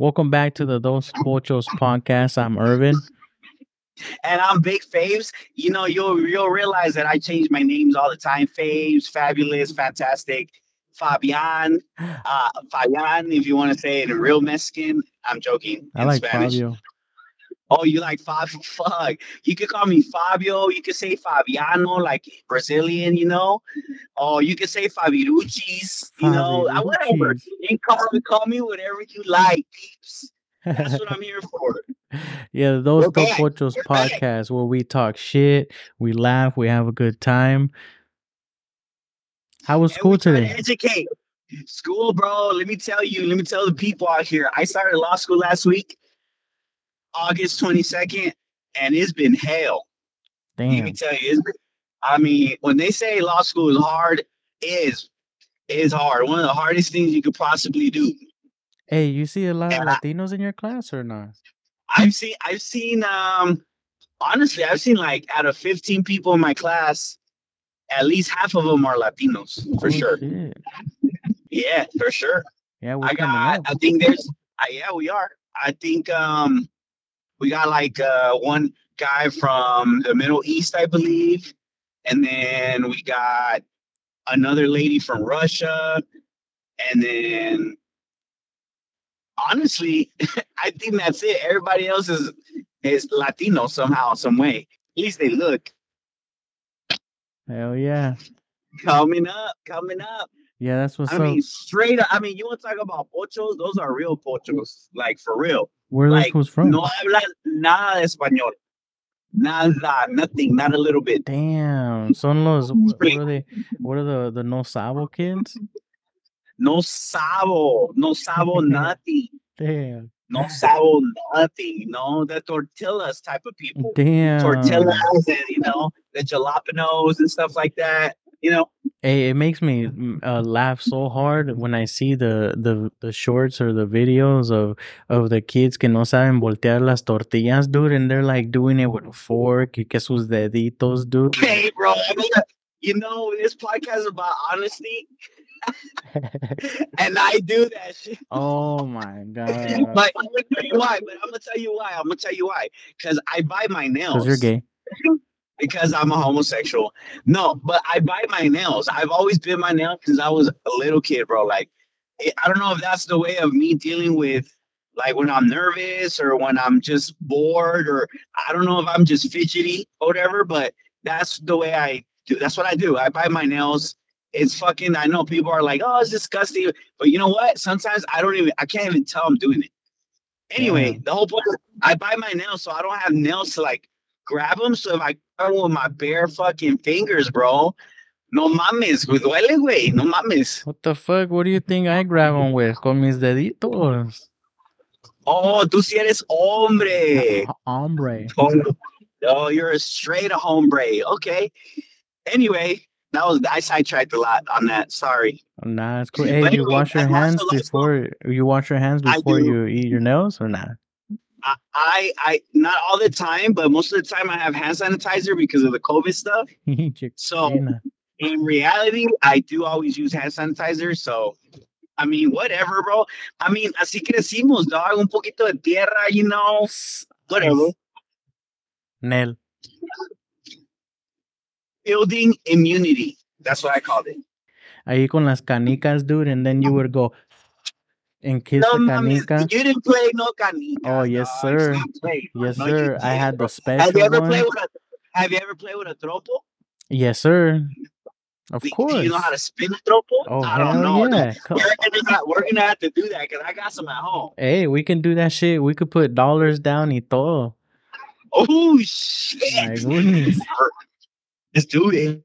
Welcome back to the Dos Pochos podcast. I'm Irvin. And I'm Big Faves. You know, you'll you'll realize that I change my names all the time. Faves, fabulous, fantastic, Fabian, uh, Fabian, if you want to say it in real Mexican. I'm joking. I in like Spanish. Fabio. Oh, you like Fabio? Fuck. You could call me Fabio. You could say Fabiano, like Brazilian, you know. Oh, you could say Fabiruchis, you know. Uh, Whatever. Can call me, call me whatever you like, peeps. That's what I'm here for. yeah, those We're back. Pochos We're back. podcast where we talk shit, we laugh, we have a good time. How was school try to today? Educate. School, bro. Let me tell you. Let me tell the people out here. I started law school last week, August 22nd, and it's been hell. Let me tell you. Been, I mean, when they say law school is hard, it is. It is hard. One of the hardest things you could possibly do. Hey, you see a lot of And I- Latinos in your class or not? I've seen. I've seen. Um, honestly, I've seen like out of 15 people in my class, at least half of them are Latinos for Oh, sure. Yeah, for sure. Yeah, we're I got. I think there's. Uh, yeah, we are. I think um, we got like uh one guy from the Middle East, I believe, and then we got another lady from Russia, and then honestly, I think that's it. Everybody else is is Latino somehow, some way. At least they look. Hell yeah. Coming up, coming up. Yeah, that's what's I up. mean, straight up. I mean, you want to talk about pochos? Those are real pochos, like for real. Where are those like, fools from? No hablan nada de español. Nada, nothing, not a little bit. Damn. Son los what, what are they? What are the the no sabo kids? No sabo, no sabo nothing. Damn. No sabo nothing. No, the tortillas type of people. Damn. Tortillas and, you know, the jalapenos and stuff like that. You know, Hey, it makes me uh, laugh so hard when I see the, the the shorts or the videos of of the kids que no saben voltear las tortillas, dude, and they're like doing it with a fork y que sus deditos, dude. hey, bro, I mean, you know, this podcast is about honesty, and I do that shit. oh my god. But I'm gonna tell you why. But I'm gonna tell you why. I'm gonna tell you why. Because I buy my nails. Because you're gay. Because I'm a homosexual. No, but I bite my nails. I've always bit my nails since I was a little kid, bro. Like, I don't know if that's the way of me dealing with, like, when I'm nervous or when I'm just bored or I don't know if I'm just fidgety or whatever. But that's the way I do. That's what I do. I bite my nails. It's fucking. I know people are like, "Oh, it's disgusting," but you know what? Sometimes I don't even. I can't even tell I'm doing it. Anyway, the whole point. is I bite my nails, so I don't have nails to like grab them. So if I grab 'em with my bare fucking fingers, bro, no mames, duele, güey, no mames. What the fuck? What do you think I grab on with? Con mis deditos. Oh, tú sí eres hombre. Ah, hombre. Oh, oh, you're a straight hombre. Okay. Anyway, that was I sidetracked a lot on that. Sorry. Nah, it's cool. Hey, But you anyway, wash your I'm hands before you wash your hands before you eat your nails or not? I, I, I, not all the time, but most of the time I have hand sanitizer because of the COVID stuff. So in reality, I do always use hand sanitizer. So, I mean, whatever, bro. I mean, así crecimos, dog. Un poquito de tierra, you know. Whatever. Nel. Building immunity. That's what I called it. Ahí con las canicas, dude, and then you would go and kiss No, the mames, canica. you didn't play no canicas. Oh, yes, dog. sir. Stop playing, bro. Yes, No, sir. I had the special Have you ever one. played with a Have you ever played with a trompo? Yes, sir. Of Do- Do course. you know how to spin a trompo? Oh, I don't hell know. yeah. We're gonna, have- we're gonna have to do that because I got some at home. Hey, we can do that shit. We could put dollars down y todo. Oh My shit! goodness. Let's do it.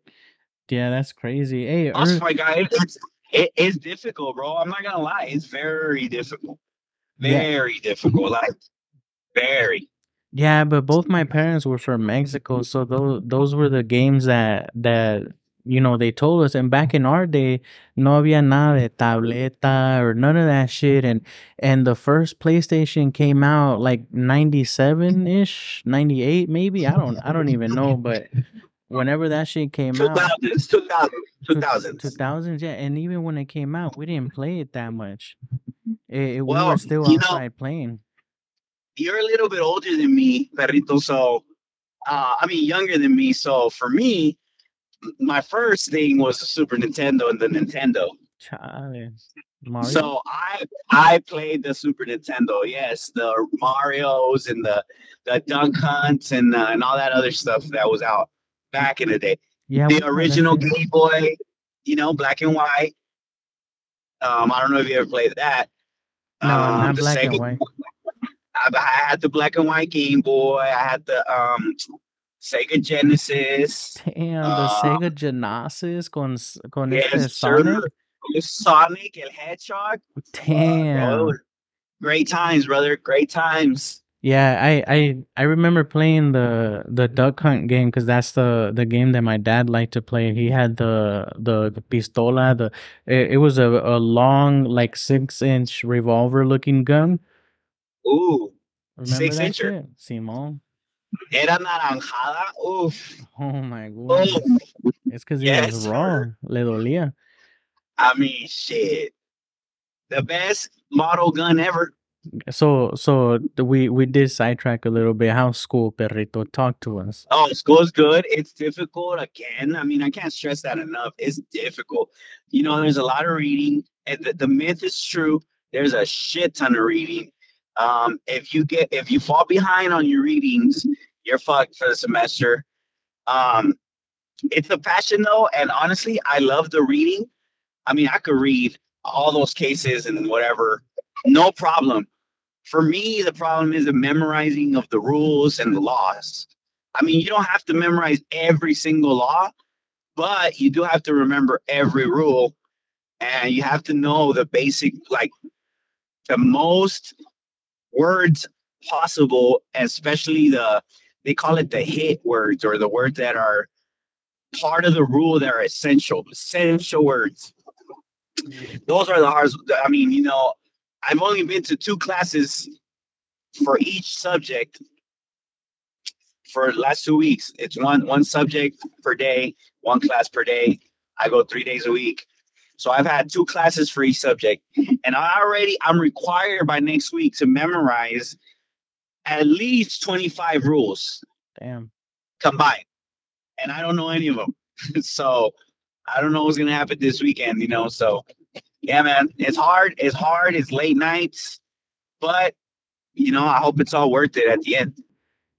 Yeah, that's crazy. Hey, Also, Ern- my guy, it's it, it's difficult, bro. I'm not gonna lie, it's very difficult, Yeah. very difficult, like very. Yeah, but both my parents were from Mexico, so those those were the games that that you know they told us. And back in our day, no había nada de tableta or none of that shit. And and the first PlayStation came out like ninety seven ish, ninety eight maybe. I don't I don't even know, but whenever that shit came out, 2000s, 2000s, 2000s. yeah. And even when it came out, we didn't play it that much. It, we Well, were still you know- outside playing. You're a little bit older than me, Perrito. So, uh, I mean, younger than me. So for me, my first thing was the Super Nintendo and the Nintendo. Chale. Mario. So I I played the Super Nintendo. Yes, the Mario's and the the Duck Hunts and uh, and all that other stuff that was out back in the day. yeah, the original. Game Boy, you know, black and white. Um, I don't know if you ever played that. No, Um, not the black and white. I, I had the black and white Game Boy. I had the um Sega Genesis. Damn, the uh, Sega Genesis con con Yes, este. Sonic. Sonic el Hedgehog. Uh, Damn. was great times, brother. Great times. Yeah, I I I remember playing the the Duck Hunt game because that's the the game that my dad liked to play. He had the the, the pistola. The it, it was a, a long like six inch revolver looking gun. Ooh, Remember Six that incher? shit, Simon? era naranjada. Oof. Oh my goodness! Oof. It's because he Yes, was raw. sir. Le dolía. I mean, shit. The best model gun ever. So so we we did sidetrack a little bit. How's school, perrito? Talk to us. Oh, school's good. It's difficult again. I mean, I can't stress that enough. It's difficult. You know, there's a lot of reading, and the, the myth is true. There's a shit ton of reading. Um, if you get if you fall behind on your readings, you're fucked for the semester. Um, it's a passion though, and honestly, I love the reading. I mean, I could read all those cases and whatever, no problem. For me, the problem is the memorizing of the rules and the laws. I mean, you don't have to memorize every single law, but you do have to remember every rule, and you have to know the basic, like the most words possible, especially the they call it the hit words or the words that are part of the rule that are essential, essential words. Those are the hard. I mean, you know, I've only been to two classes for each subject for the last two weeks. It's one one subject per day, one class per day. I go three days a week. So I've had two classes for each subject. And I already I'm required by next week to memorize at least 25 rules Damn. combined. And I don't know any of them. so I don't know what's gonna happen this weekend, you know. So yeah, man, it's hard, it's hard, it's late nights, but you know, I hope it's all worth it at the end.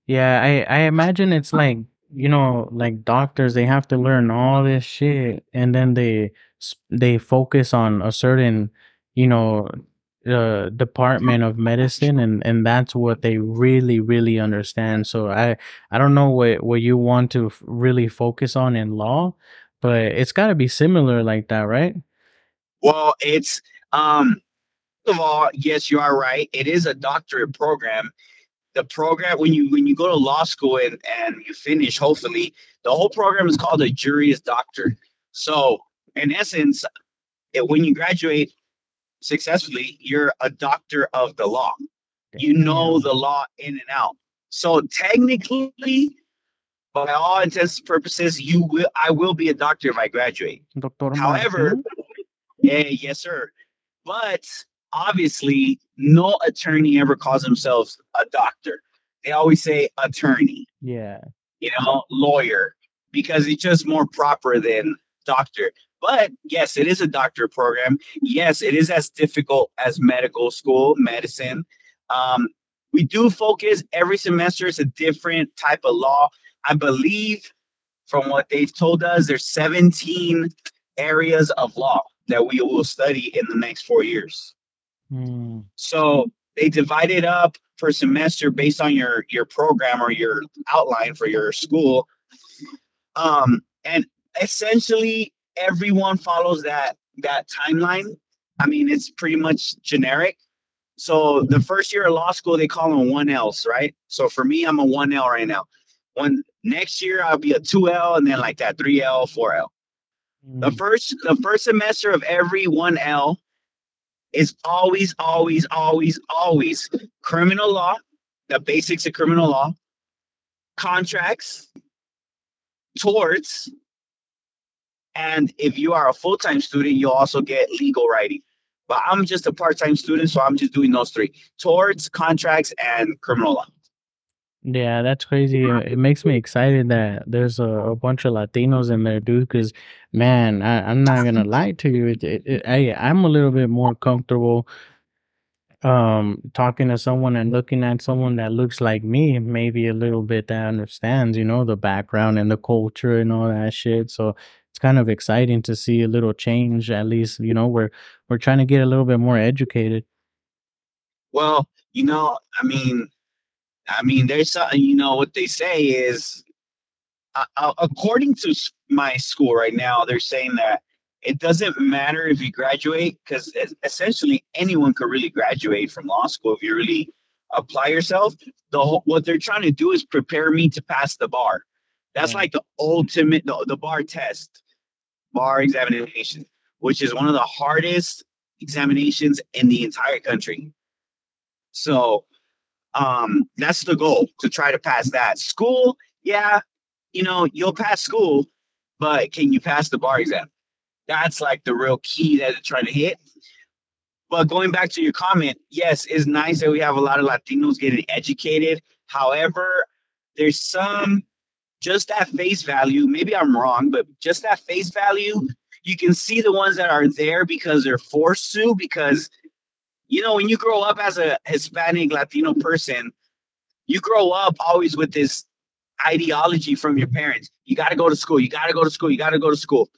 Yeah, I I imagine it's like you know like doctors they have to learn all this shit and then they they focus on a certain you know uh, department of medicine and and that's what they really really understand. So I I don't know what what you want to really focus on in law, but it's got to be similar like that, right? Well, it's um first of all, yes, you are right. It is a doctorate program. The program when you when you go to law school and, and you finish, hopefully, the whole program is called a Juris Doctor. So in essence, when you graduate successfully, you're a doctor of the law. You know the law in and out. So technically, by all intents and purposes, you will I will be a doctor if I graduate. Doctor However, Martin? Yeah, yes, sir. But obviously, no attorney ever calls themselves a doctor. They always say attorney, yeah, you know, lawyer, because it's just more proper than doctor. But yes, it is a doctor program. Yes, it is as difficult as medical school, medicine. Um, we do focus every semester, it's a different type of law. I believe from what they've told us, there's 17 areas of law that we will study in the next four years. Hmm. So they divide it up per semester based on your your program or your outline for your school. Um, and essentially everyone follows that that timeline. I mean, it's pretty much generic. So the first year of law school, they call them one L's, right? So for me, I'm a one L right now. One next year, I'll be a two L, and then like that three L, four L. The Hmm. first the first semester of every 1L is always, always, always, always criminal law, the basics of criminal law, contracts, torts, and if you are a full-time student, you'll also get legal writing. But I'm just a part-time student, so I'm just doing those three: torts, contracts, and criminal law. Yeah, that's crazy. It makes me excited that there's a, a bunch of Latinos in there, dude. Because, man, I, I'm not gonna lie to you. It, it, it, I, I'm a little bit more comfortable um talking to someone and looking at someone that looks like me maybe a little bit that understands you know the background and the culture and all that shit so it's kind of exciting to see a little change at least you know we're we're trying to get a little bit more educated Well, you know, I mean, I mean, there's something. You know what they say is, uh, according to my school right now, they're saying that it doesn't matter if you graduate because essentially anyone could really graduate from law school if you really apply yourself. The whole, what they're trying to do is prepare me to pass the bar. That's Yeah. like the ultimate, the, the bar test, bar examination, which is one of the hardest examinations in the entire country. So um, that's the goal to try to pass that. School, yeah, you know, you'll pass school, but can you pass the bar exam? That's like the real key that they're trying to hit. But going back to your comment, yes, it's nice that we have a lot of Latinos getting educated. However, there's some just at face value, maybe I'm wrong, but just at face value, you can see the ones that are there because they're forced to, because you know, when you grow up as a Hispanic Latino person, you grow up always with this ideology from your parents. You got to go to school. You got to go to school. You got to go to school.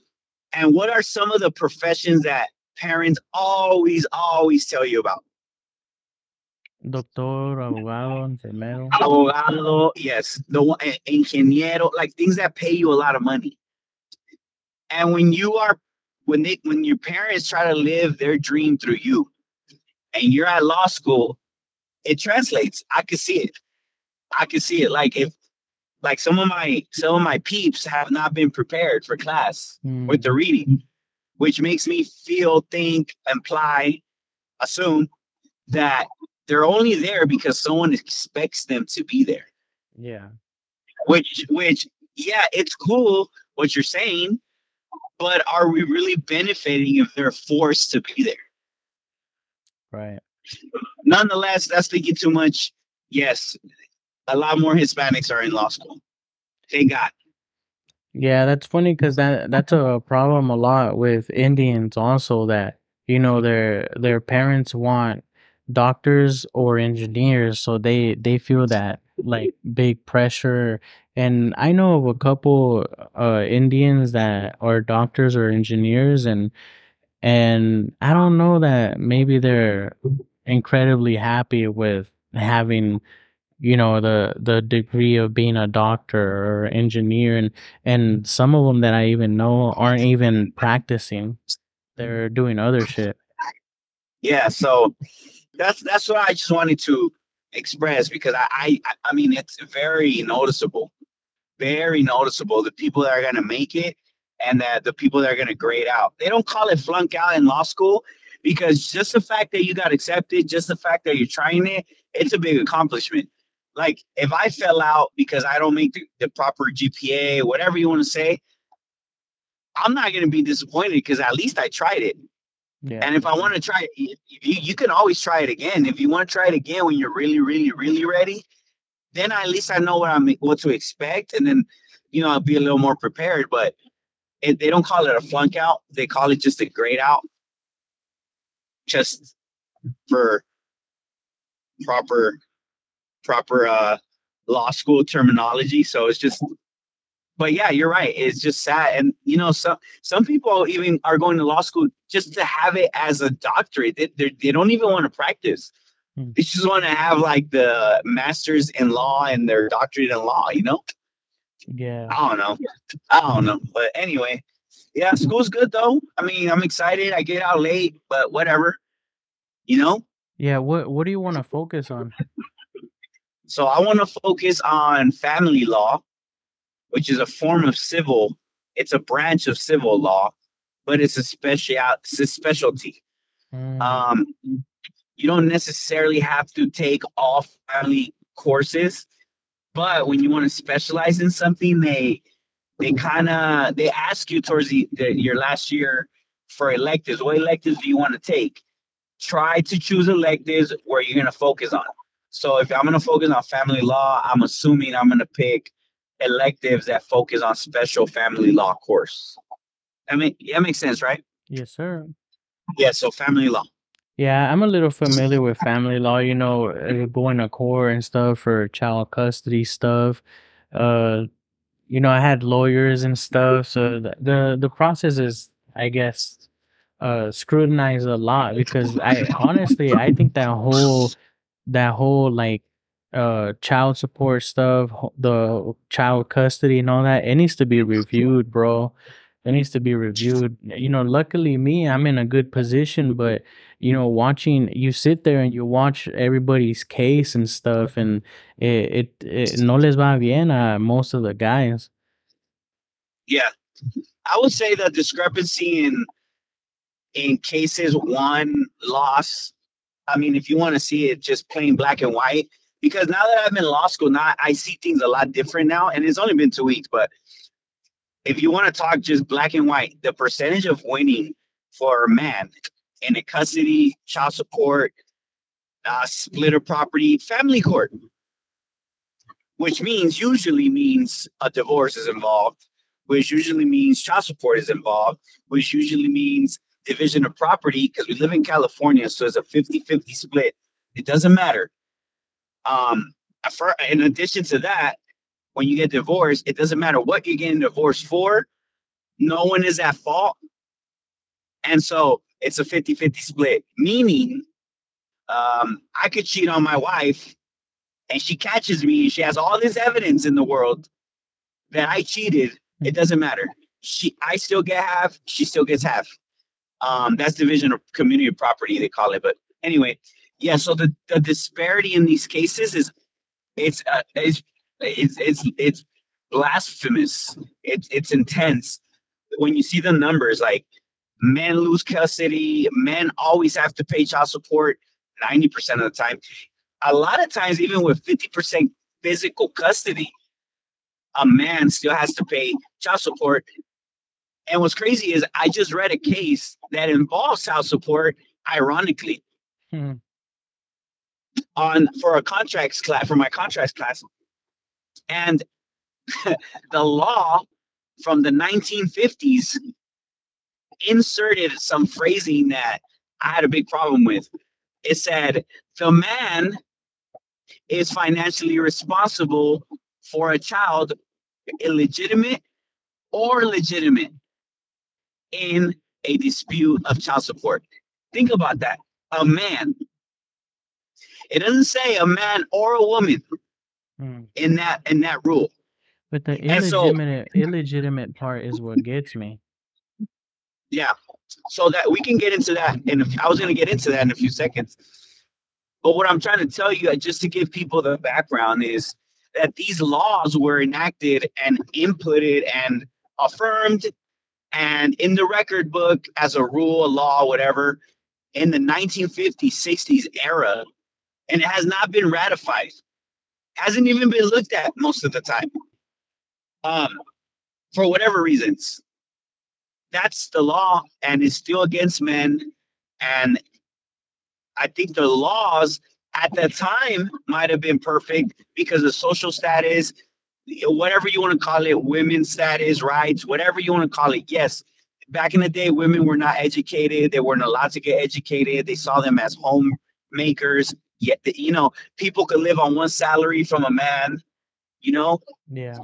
And what are some of the professions that parents always, always tell you about? doctor abogado enfermero Abogado, yes, the one, eh, ingeniero, like things that pay you a lot of money. And when you are, when they, when your parents try to live their dream through you, and you're at law school, it translates. I can see it. I can see it. Like if, like some of my some of my peeps have not been prepared for class with Mm, the reading, which makes me feel, think, imply, assume that they're only there because someone expects them to be there. yeah Which, which, yeah, it's cool what you're saying, but are we really benefiting if they're forced to be there? right Nonetheless, that's thinking too much. Yes, a lot more Hispanics are in law school. Thank God. Yeah, that's funny because that that's a problem a lot with Indians also that you know their their parents want doctors or engineers so they they feel that like big pressure and I know of a couple uh Indians that are doctors or engineers and and I don't know that maybe they're incredibly happy with having you know the the degree of being a doctor or engineer and and some of them that I even know aren't even practicing they're doing other shit Yeah, so that's that's what I just wanted to express because I I, I mean it's very noticeable, very noticeable the people that are gonna make it and that the people that are gonna grade out. They don't call it flunk out in law school because just the fact that you got accepted, just the fact that you're trying it, it's a big accomplishment. Like if I fell out because I don't make the, the proper GPA, whatever you want to say, I'm not gonna be disappointed because at least I tried it. yeah And if I want to try it, you, you can always try it again. If you want to try it again when you're really, really, really ready, then at least I know what I'm what to expect, and then you know I'll be a little more prepared. But it, they don't call it a flunk out; they call it just a grade out, just for proper proper uh, law school terminology. So it's just. But yeah, you're right. It's just sad, and you know, some some people even are going to law school just to have it as a doctorate. They, they, don't even want to practice. Hmm. They just want to have like the masters in law and their doctorate in law. You know, yeah I don't know. I don't know. But anyway, yeah, school's good though. I mean, I'm excited. I get out late, but whatever. You know. yeah what what do you want to focus on So I want to focus on family law, which is a form of civil. It's a branch of civil law, but it's a special it's a specialty. Mm, Um, you don't necessarily have to take all family courses, but when you want to specialize in something, they they kind of they ask you towards the, the your last year for electives. What electives do you want to take? try to choose electives where you're gonna focus on. So if I'm gonna focus on family law, I'm assuming I'm gonna pick electives that focus on special family law course. I mean, that makes sense, right? Yes, sir. Yeah. So family law. Yeah, I'm a little familiar with family law, you know, uh, going to court and stuff for child custody stuff. Uh, you know, I had lawyers and stuff, so the the, the process is, I guess, uh, scrutinized a lot because I honestly I think that whole that whole like uh child support stuff, the child custody and all that, it needs to be reviewed, bro. It needs to be reviewed. You know, luckily me, I'm in a good position, but you know, watching you sit there and you watch everybody's case and stuff, and it it, it no les va bien a most of the guys. Yeah. I would say the discrepancy in in cases one loss. I mean, if you want to see it just plain black and white, because now that I'm in law school, now I see things a lot different now, and it's only been two weeks. But if you want to talk just black and white, the percentage of winning for a man in a custody, child support, uh, split of property, family court, which means usually means a divorce is involved, which usually means child support is involved, which usually means division of property because we live in California, so it's a 50-50 split. It doesn't matter. Um, in addition to that, when you get divorced, it doesn't matter what you're getting divorced for. No one is at fault. And so it's a 50-50 split, meaning um, I could cheat on my wife and she catches me and she has all this evidence in the world that I cheated. It doesn't matter. She I still get half, she still gets half. Um, that's division of community property, they call it. But anyway, yeah, so the, the disparity in these cases is it's uh, it's it's it's it's blasphemous. It's it's intense. When you see the numbers, like men lose custody, men always have to pay child support 90% of the time. A lot of times, even with 50% physical custody, a man still has to pay child support. And what's crazy is I just read a case that involves child support, ironically, Hmm. on for a contracts class for my contracts class. And the law from the 1950s inserted some phrasing that I had a big problem with. It said the man is financially responsible for a child, illegitimate or legitimate, in a dispute of child support. Think about that. A man. It doesn't say a man or a woman Hmm. in that in that rule. But the And so- illegitimate illegitimate part is what gets me. Yeah. So that we can get into that and I was going to get into that in a few seconds. But what I'm trying to tell you, uh, just to give people the background, is that these laws were enacted and inputted and affirmed and in the record book as a rule, a law, whatever, in the 1950s, 60s era, and it has not been ratified. Hasn't even been looked at most of the time. Um, for whatever reasons that's the law and it's still against men and i think the laws at that time might have been perfect because of social status whatever you want to call it women's status rights whatever you want to call it yes back in the day women were not educated they weren't allowed to get educated they saw them as homemakers yet you know people could live on one salary from a man you know Yeah.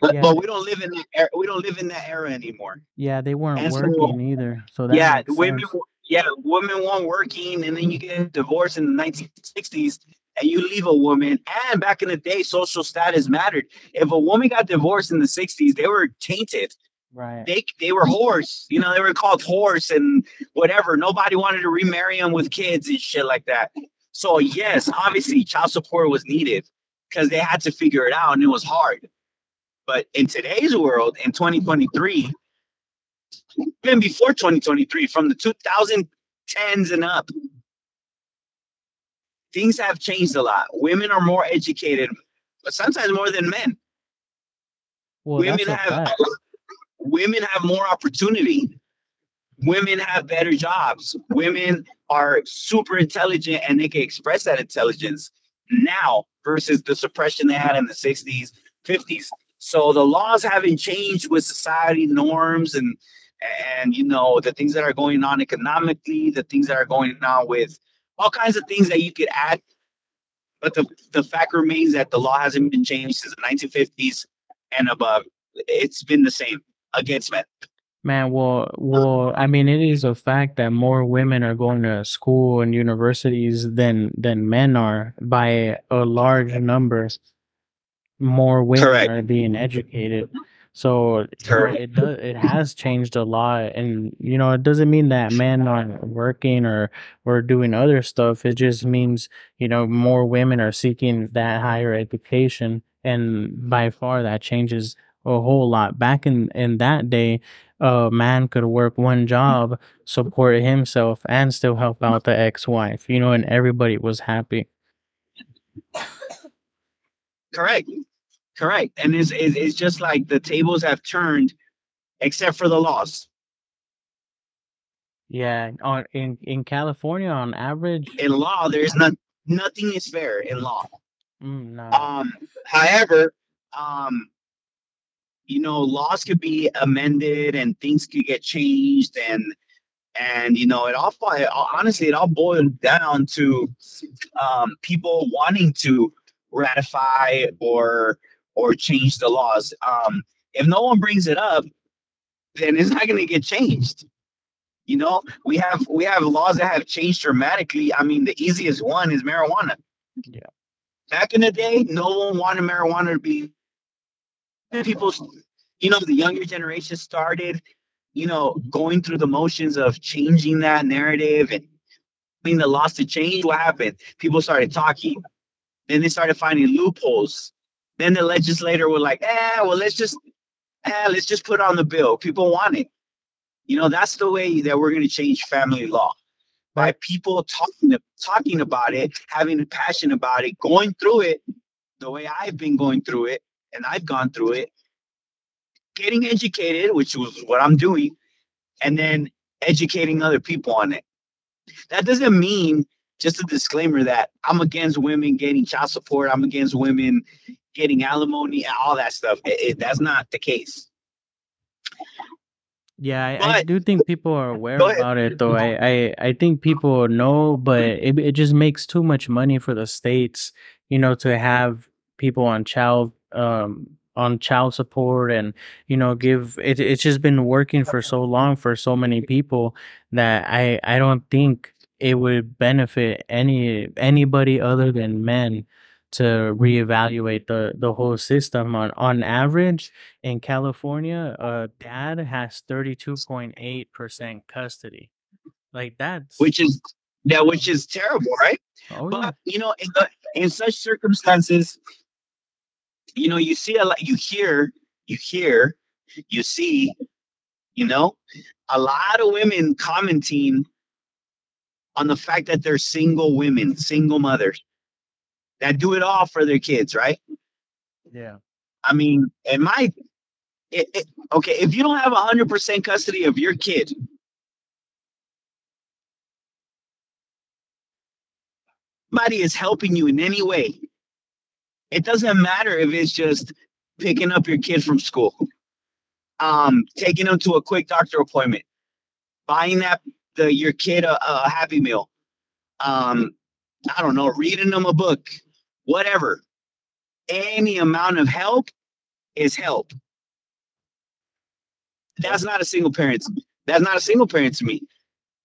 but, Yeah. but we don't live in that era, we don't live in that era anymore Yeah, they weren't And so- working either. So that yeah, women. Yeah, women weren't working, and then you get divorced in the 1960s, and you leave a woman. And back in the day, social status mattered. If a woman got divorced in the 60s, they were tainted. Right. They they were whores. You know, they were called whores and whatever. Nobody wanted to remarry them with kids and shit like that. So yes, obviously, child support was needed because they had to figure it out, and it was hard. But in today's world, in 2023, even before 2023, from the 2010s and up, things have changed a lot. Women are more educated, but sometimes more than men. Well, women have fact. women have more opportunity. women have better jobs. Women are super intelligent and they can express that intelligence now versus the suppression they had in the 60s, 50s. So the laws haven't changed with society norms and and you know the things that are going on economically, the things that are going on with all kinds of things that you could add. But the, the fact remains that the law hasn't been changed since the 1950s and above. It's been the same against men. Man, well, well, I mean, it is a fact that more women are going to school and universities than than men are by a large number. More women Correct. are being educated, so Correct. it does it has changed a lot. And you know, it doesn't mean that men aren't working or or doing other stuff. It just means you know more women are seeking that higher education, and by far that changes a whole lot. Back in in that day, a man could work one job, support himself, and still help out the ex-wife. You know, and everybody was happy. Correct. Correct. And it's, it's, it's just like the tables have turned except for the laws. Yeah, on in in California, on average, In law, there's not nothing is fair in law. mm, no. Um, however, um, you know, laws could be amended and things could get changed and and you know, it all it honestly it all boiled down to um, people wanting to ratify or or change the laws. Um, if no one brings it up, then it's not going to get changed. You know, we have we have laws that have changed dramatically. I mean, the easiest one is marijuana. Yeah. Back in the day, no one wanted marijuana to be people. You know, the younger generation started, you know, going through the motions of changing that narrative and mean the laws to change. What happened? People started talking. Then they started finding loopholes. Then the legislator were like, "Eh, well, let's just, eh, let's just put on the bill. People want it." You know, that's the way that we're going to change family law by people talking talking about it, having a passion about it, going through it the way I've been going through it, and I've gone through it, getting educated, which was what I'm doing, and then educating other people on it. That doesn't mean just a disclaimer that I'm against women getting child support. I'm against women getting alimony and all that stuff. It- it- that's not the case. Yeah, I, I do think people are aware about it though. I, I, I think people know, but it, it just makes too much money for the states, you know, to have people on child um on child support and you know give it it's just been working for so long for so many people that I I don't think it would benefit any anybody other than men to reevaluate the the whole system on on average in California, a dad has 32.8% custody. Like that's Which is yeah, which is terrible, right? oh yeah. But you know, in, the, in such circumstances, you know, you see a lot, you hear, you hear, you see, you know, a lot of women commenting on the fact that they're single women, single mothers that do it all for their kids, right? Yeah. I mean, in my, it, it, okay, if you don't have hundred percent custody of your kid, somebody is helping you in any way. It doesn't matter if it's just picking up your kid from school, um, taking them to a quick doctor appointment, buying that the your kid a, a Happy Meal, um, I don't know, reading them a book, whatever. Any amount of help is help. That's not a single parent. That's not a single parent to me.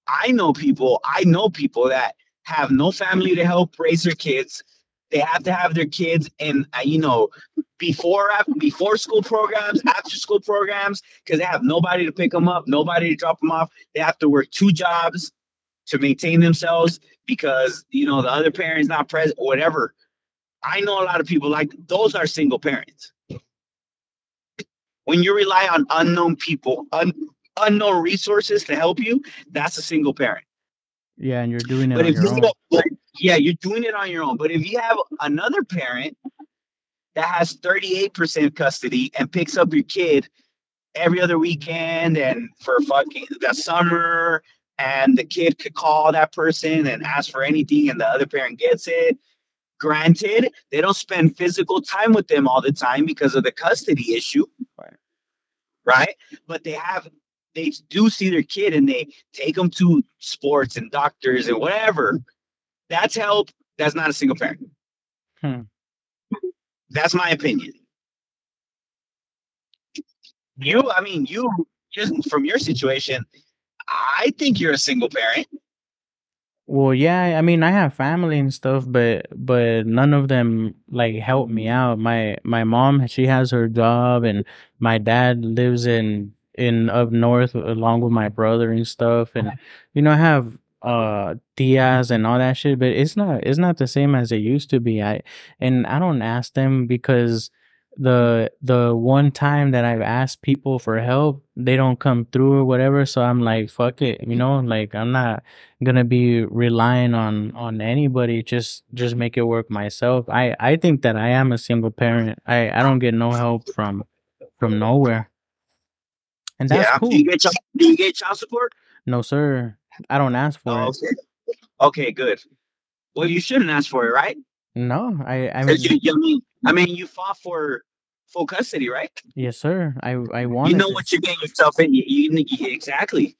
I know people. I know people that have no family to help raise their kids. They have to have their kids in, uh, you know, before before school programs, after school programs, because they have nobody to pick them up, nobody to drop them off. They have to work two jobs to maintain themselves because you know the other parent's not present, whatever. I know a lot of people like those are single parents. When you rely on unknown people, un, unknown resources to help you, that's a single parent. Yeah, and you're doing it But on if your you own. don't, yeah, you're doing it on your own. But if you have another parent that has 38% custody and picks up your kid every other weekend and for fucking the summer and the kid could call that person and ask for anything and the other parent gets it granted they don't spend physical time with them all the time because of the custody issue. Right. right? But they have they do see their kid and they take them to sports and doctors and whatever. That's help. That's not a single parent. Hmm. that's my opinion. You i mean you just from your situation i think you're a single parent Well, yeah, I mean, I have family and stuff, but but none of them like help me out. My my mom, she has her job, and my dad lives in in up north along with my brother and stuff, and you know, I have uh tias and all that shit, but it's not it's not the same as it used to be. I and I don't ask them because the the one time that I've asked people for help, they don't come through or whatever. So I'm like, fuck it, you know, like I'm not gonna be relying on on anybody. Just just make it work myself. I i think that i am a single parent. I i don't get no help from from nowhere. And that's yeah cool. do you get child, do you get child support? No sir. I don't ask for oh, it. Okay. Okay good. Well you shouldn't ask for it right? No i I mean, you, you, I mean you fought for full custody right yes sir i i want. you know what you're getting yourself in you, you, you- exactly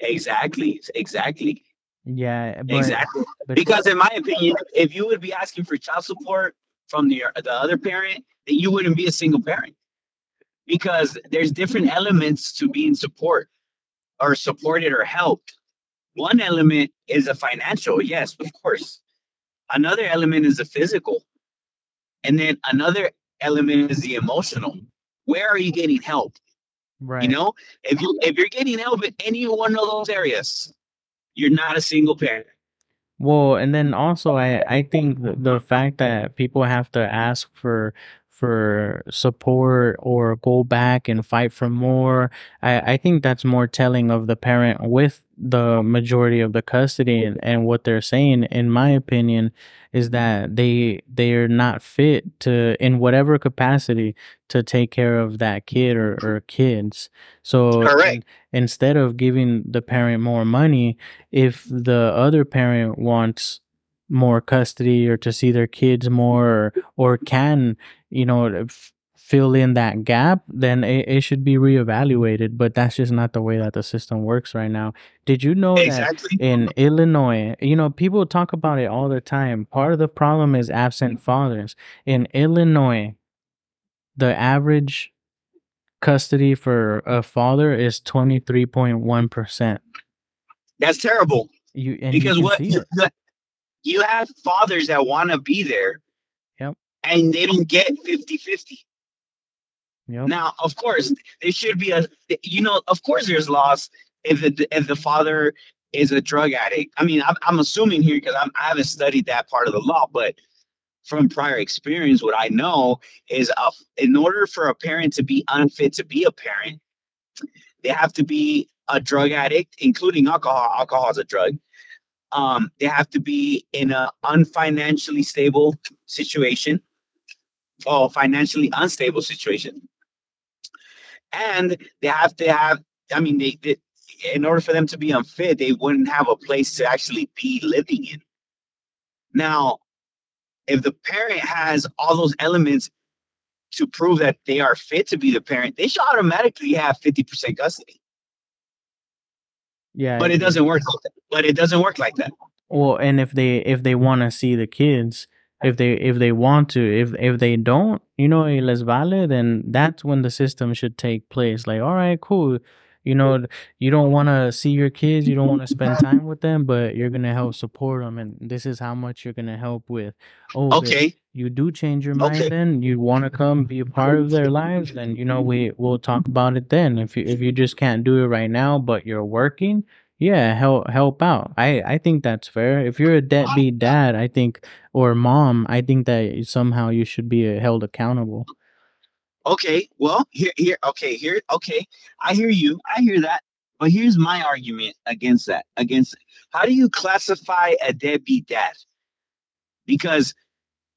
exactly exactly yeah but, exactly but Because in my opinion, if you would be asking for child support from the the other parent, then you wouldn't be a single parent. Because there's different elements to being support or supported or helped. One element is a financial, yes, of course. Another element is a physical. And then another element is the emotional. Where are you getting help? right You know, if you if you're getting help in any one of those areas, you're not a single parent. Well, and then also I I think the, the fact that people have to ask for for support or go back and fight for more, I I think that's more telling of the parent with the majority of the custody and, and what they're saying in my opinion is that they they're not fit to in whatever capacity to take care of that kid or, or kids. So in- instead of giving the parent more money, if the other parent wants more custody or to see their kids more or, or can you know fill in that gap then it, it should be reevaluated but that's just not the way that the system works right now. Did you know that in illinois you know people talk about it all the time. Part of the problem is absent fathers. In illinois the average custody for a father is 23.1% That's terrible. you and because you what you, it. the- you have fathers that want to be there. And they don't get 50-50 yep. Now of course there should be a you know of course there's loss if the if the father is a drug addict. I mean i'm, I'm assuming here because i haven't studied that part of the law but from prior experience what i know is uh, in order for a parent to be unfit to be a parent they have to be a drug addict including alcohol alcohol is a drug. Um, they have to be in an unfinancially stable situation or financially unstable situation. And they have to have i mean they, they in order for them to be unfit they wouldn't have a place to actually be living in. Now if the parent has all those elements to prove that they are fit to be the parent they should automatically have 50% custody. Yeah but it doesn't work like that. But it doesn't work like that. Well, and if they if they want to see the kids, if they if they want to, if if they don't, you know, les vale, then that's when the system should take place. Like, all right, cool. You know, you don't want to see your kids, you don't want to spend time with them, but you're gonna help support them, and this is how much you're gonna help with. Oh, okay you do change your mind, Okay. then you want to come be a part of their lives, then you know we we'll talk about it then. If you if you just can't do it right now, but you're working, yeah, help help out. I I think that's fair. If you're a deadbeat dad, I think or mom, I think that somehow you should be uh, held accountable. Okay, well, here, here, okay, here, okay. I hear you. I hear that. But here's my argument against that. Against how do you classify a deadbeat dad? Because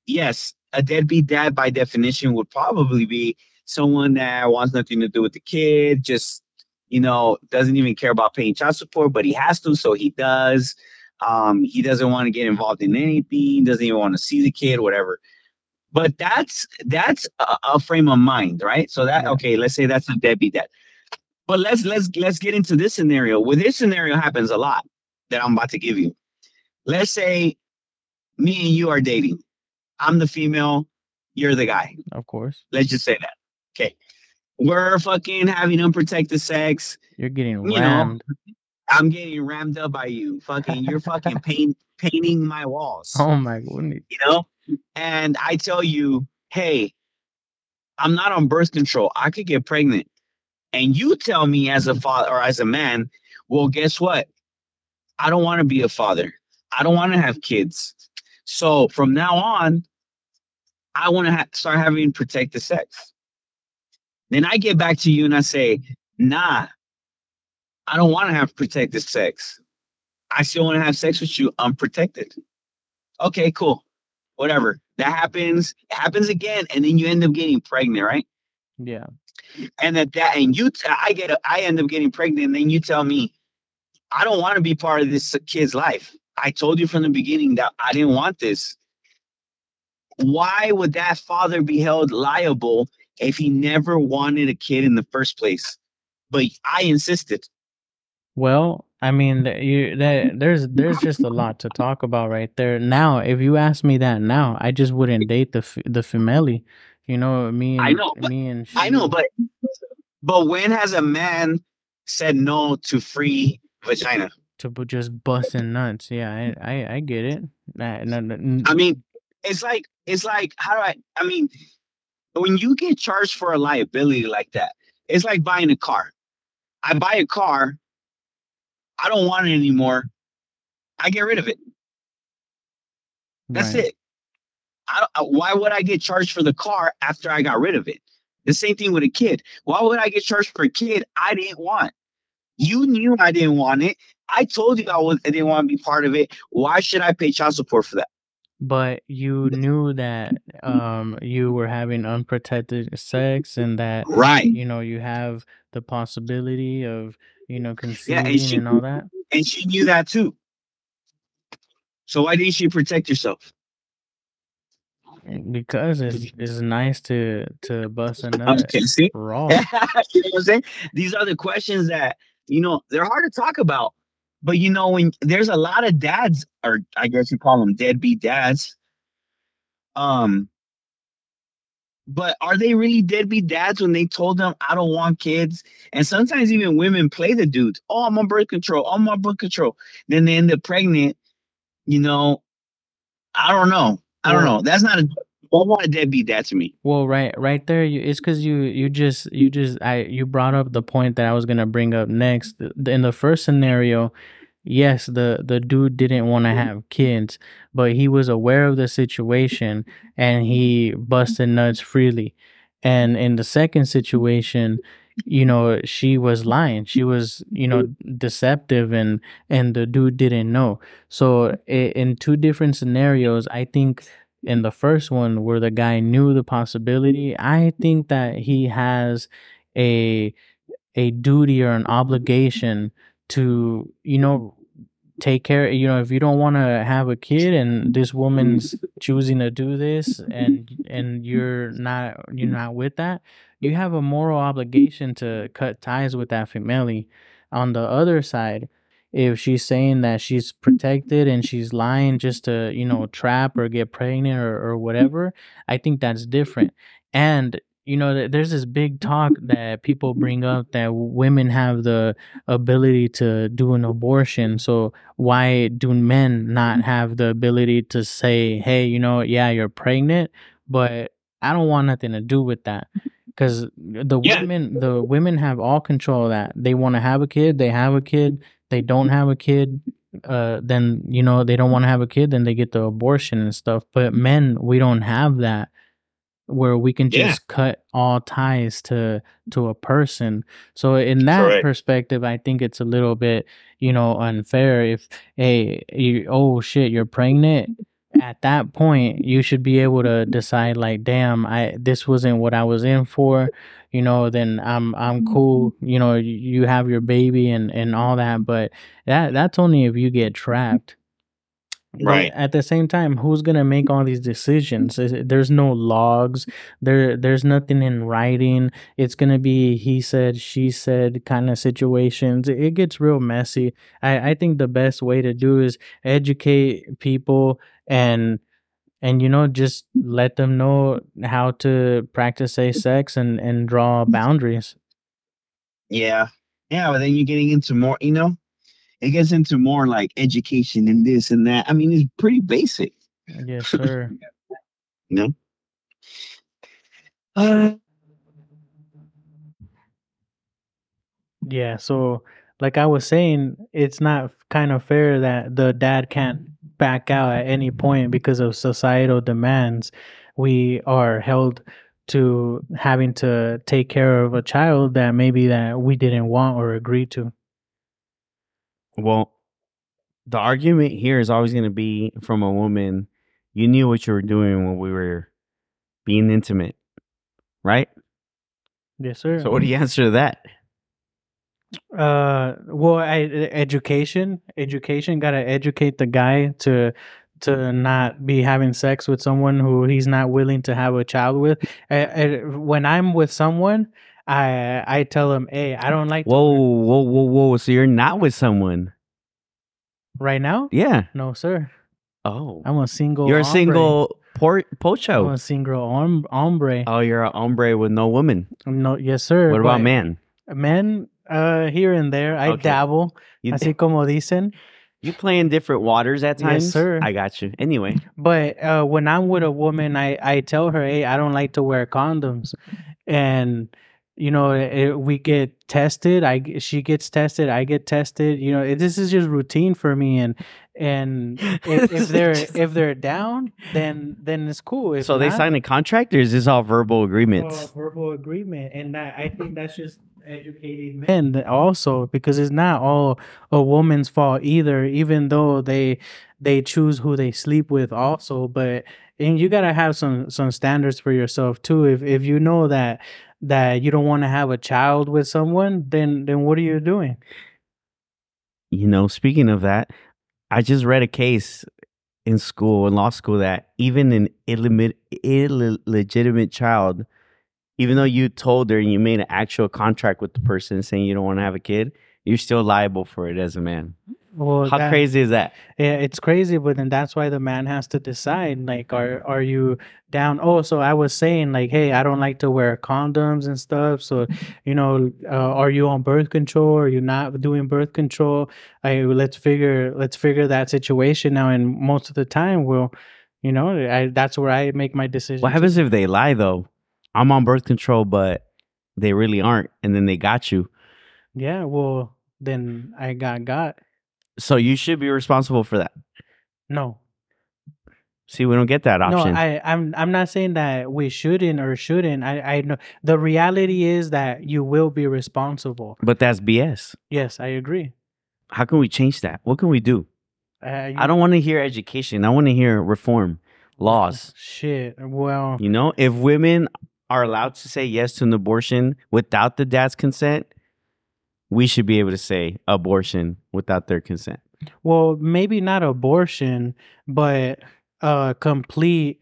yes, a deadbeat dad by definition would probably be someone that wants nothing to do with the kid, just you know, doesn't even care about paying child support, but he has to, so he does. Um, he doesn't want to get involved in anything, doesn't even want to see the kid, whatever. But that's that's a, a frame of mind, right? So that okay, let's say that's a deadbeat dad. But let's let's let's get into this scenario. Where this scenario happens a lot that I'm about to give you. Let's say me and you are dating. I'm the female, you're the guy. Of course. Let's just say that. Okay. We're fucking having unprotected sex. You're getting You know. I'm getting rammed up by you. Fucking, you're fucking paint, painting my walls. Oh my goodness. You know? And I tell you, hey, I'm not on birth control. I could get pregnant. And you tell me as a father or as a man, well, guess what? I don't want to be a father. I don't want to have kids. So from now on, I want to ha- start having protected sex. Then I get back to you and I say, nah, I don't want to have protected sex. I still want to have sex with you unprotected. Okay, cool. Whatever. That happens. It happens again, and then you end up getting pregnant, right? Yeah. And that that and you, t- I get, a, I end up getting pregnant, and then you tell me, I don't want to be part of this kid's life. I told you from the beginning that I didn't want this. Why would that father be held liable if he never wanted a kid in the first place? But I insisted. Well, I mean, you that there's there's just a lot to talk about right there. Now, if you ask me that now, I just wouldn't date the the female. You know, me and I know, but- me and I know, but but when has a man said no to free vagina? to just busting nuts. Yeah, I I, I get it. Nah, no, no, n- I mean, it's like it's like how do I? I mean, when you get charged for a liability like that, it's like buying a car. I buy a car, I don't want it anymore. I get rid of it. That's right. it. I, don't- uh, why would I get charged for the car after I got rid of it? The same thing with a kid. Why would I get charged for a kid I didn't want? You knew I didn't want it. I told you I was I didn't want to be part of it. Why should I pay child support for that? But you knew that um you were having unprotected sex and that Right. you know you have the possibility of you know Yeah, and she and all that. and she knew that too. So why didn't she protect herself? Because it's it's nice to to bust a nut Okay, see? raw. you know what I'm saying? These are the questions that, you know, they're hard to talk about. But you know, when there's a lot of dads, or I guess you call them deadbeat dads. Um, but are they really deadbeat dads when they told them I don't want kids? And sometimes even women play the dudes. Oh, I'm on birth control. I'm on birth control. Then they end up pregnant. You know, I don't know. I don't know. That's not a that's not a be that to me. Well, right, right there, you, it's because you, you just, you just, I, you brought up the point that I was gonna bring up next. In the first scenario, yes, the the dude didn't want to mm-hmm. have kids, but he was aware of the situation and he busted nuts freely. And in the second situation, you know, she was lying. She was, you know, deceptive, and and the dude didn't know. So in two different scenarios, I think in the first one where the guy knew the possibility, I think that he has a a duty or an obligation to, you know, take care you know if you don't want to have a kid and this woman's choosing to do this and and you're not you're not with that you have a moral obligation to cut ties with that family. On the other side if she's saying that she's protected and she's lying just to you know trap or get pregnant or, or whatever i think that's different. And you know there's this big talk that people bring up that women have the ability to do an abortion. So why do men not have the ability to say hey you know yeah you're pregnant but i don't want nothing to do with that. Because the Yeah. women the women have all control of that. They want to have a kid they have a kid they don't have a kid uh then you know they don't want to have a kid then they get the abortion and stuff but men we don't have that where we can Yeah. just cut all ties to to a person so in that Correct. perspective i think it's a little bit you know unfair if hey you oh shit you're pregnant at that point you should be able to decide like damn i this wasn't what i was in for you know then i'm i'm cool mm-hmm. you know you, you have your baby and and all that but that that's only if you get trapped But Right. at the same time who's gonna make all these decisions? There's no logs. There there's nothing in writing. It's gonna be he said she said kind of situations. It, it gets real messy. I i think the best way to do is educate people and and you know just let them know how to practice safe sex and and draw mm. boundaries. Yeah. Yeah, but then you're getting into more, you know, it gets into more like education and this and that. I mean, it's pretty basic, yes sir you know. Uh, yeah so like i was saying it's not kind of fair that the dad can't back out at any point because of societal demands we are held to having to take care of a child that maybe that we didn't want or agree to Well, the argument here is always going to be from a woman. You knew what you were doing when we were being intimate, right? yes sir So, what do you answer to that? Uh, well, I, education, education. Got to educate the guy to to not be having sex with someone who he's not willing to have a child with. I, I, when I'm with someone, I I tell them, hey, I don't like to- Whoa, whoa, whoa, whoa! So you're not with someone? right now. Yeah. No, sir. Oh, I'm a single. you're a hombre. single por- I'm a single hom- hombre. Oh, you're a hombre with no woman. no, yes, sir. What about man? Men, uh, here and there, I Okay. dabble. You Así como dicen. you play in different waters at times. Yes, sir. I got you. Anyway, But uh, when I'm with a woman, I, I tell her, hey, I don't like to wear condoms, and you know it, we get tested. i she gets tested. I get tested. You know it, this is just routine for me, and and if, if they're if they're down, then then it's cool. If so they not, sign a contract, or is this all verbal agreements? well, verbal agreement, and that, I think that's just educating men also because it's not all a woman's fault either. Even though they they choose who they sleep with, also, but and you gotta have some some standards for yourself too. If if you know that that you don't want to have a child with someone, then then what are you doing? you know, speaking of that, I just read a case in school, in law school, that even an illimit- illegitimate child, even though you told her and you made an actual contract with the person saying you don't want to have a kid, you're still liable for it as a man. Well, How that- crazy is that? Yeah, it's crazy, but then that's why the man has to decide. Like, are are you down? Oh, so I was saying, like, hey, I don't like to wear condoms and stuff. So, you know, uh, are you on birth control? Are you not doing birth control? I let's figure let's figure that situation now. And most of the time, well, you know, I that's where I make my decision. What happens if they lie though? I'm on birth control, but they really aren't, and then they got you. Yeah, well, then I got got So you should be responsible for that. no. See, we don't get that option. No, I, I'm I'm not saying that we shouldn't or shouldn't. I, I know the reality is that you will be responsible. but that's BS. Yes, I agree. How can we change that? What can we do? Uh, I don't want to hear education. I want to hear reform, laws. Shit. Well, You know, if women are allowed to say yes to an abortion without the dad's consent, we should be able to say abortion without their consent. well, maybe not abortion, but uh, complete,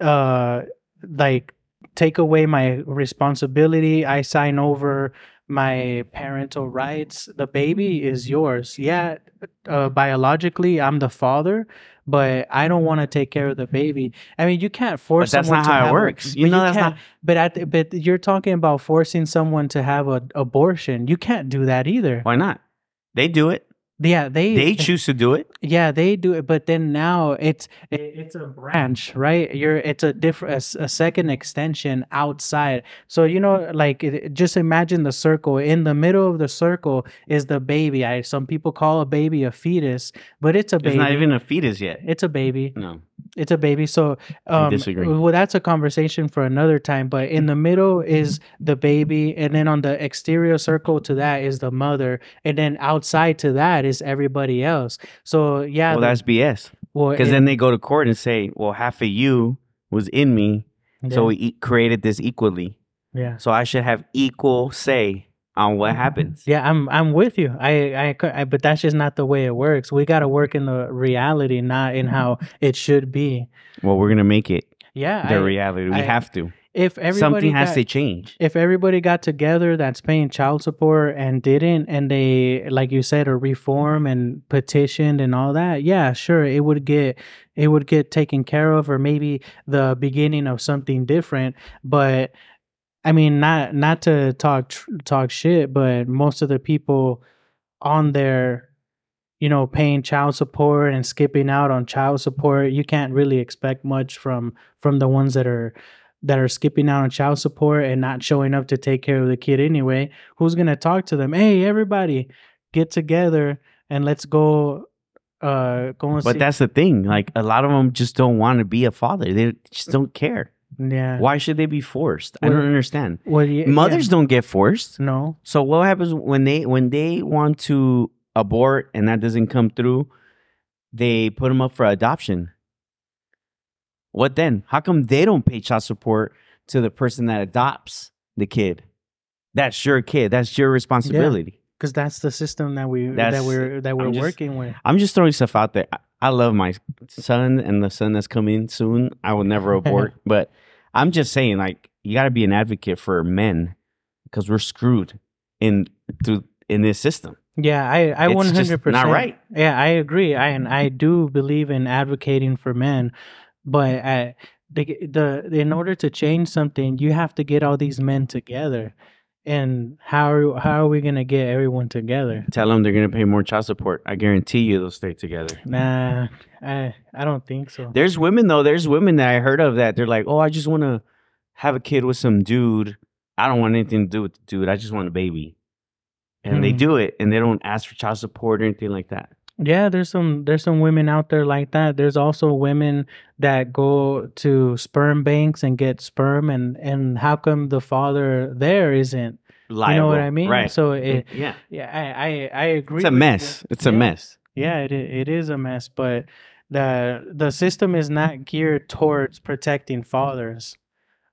uh, like take away my responsibility. I sign over my parental rights. The baby is yours. Yeah, uh, biologically, I'm the father, but I don't want to take care of the baby. I mean, you can't force. But that's someone not to how it have a- works. You know that's can't- not- But at, but you're talking about forcing someone to have an abortion. You can't do that either. Why not? They do it. Yeah, they They choose to do it. yeah, they do it, but then now it's it, it's a branch, right? You're it's a different a second extension outside. So you know, like it, just imagine the circle. In the middle of the circle is the baby. I some people call a baby a fetus, but it's a baby. It's not even a fetus yet. it's a baby. No. It's a baby. So um, disagree. Well, that's a conversation for another time. But in the middle is the baby, and then on the exterior circle to that is the mother, and then outside to that is everybody else. So yeah, Well, the- that's BS. Well, Because then they go to court and say, well, half of you was in me, so we e- created this equally. yeah. So I should have equal say on what mm-hmm. happens. Yeah, I'm I'm with you. I, I I but that's just not the way it works. We got to work in the reality, not in mm-hmm. how it should be. Well, we're gonna make it Yeah, the I- reality. We I- have to. if everybody Something has to change. if everybody got together that's paying child support and didn't and they like you said a reform and petitioned and all that yeah sure it would get it would get taken care of or maybe the beginning of something different but i mean not not to talk tr- talk shit but most of the people on there you know paying child support and skipping out on child support you can't really expect much from from the ones that are that are skipping out on child support and not showing up to take care of the kid anyway who's going to talk to them hey everybody get together and let's go uh go and But see- that's the thing. Like a lot of them just don't want to be a father. They just don't care. Yeah Why should they be forced? I don't understand. well, yeah, Mothers don't get forced. no So what happens when they when they want to abort and that doesn't come through? They put them up for adoption. What then? How come they don't pay child support to the person that adopts the kid? That's your kid. That's your responsibility. because that's the system that we that we're that we're just- working with I'm just throwing stuff out there. I, I love my son and the son that's coming soon. I will never abort, but I'm just saying, like, you got to be an advocate for men because we're screwed in through in this system. Yeah, I I one hundred percent not right. Yeah, I agree. I and I mm-hmm. do believe in advocating for men, but I, the the in order to change something, you have to get all these men together. And how are how are we gonna get everyone together? Tell them they're gonna pay more child support. I guarantee you they'll stay together. Nah, I I don't think so. There's women though. There's women that I heard of that they're like, oh, I just want to have a kid with some dude. I don't want anything to do with the dude. I just want a baby. And they Hmm. do it, and they don't ask for child support or anything like that. Yeah, there's some there's some women out there like that. There's also women that go to sperm banks and get sperm, and and how come the father there isn't? You know what I mean? Right. So mm, it, yeah. yeah, I I, I agree. It's a with you. mess. It's a mess. Yeah, it it is a mess, but the the system is not geared towards protecting fathers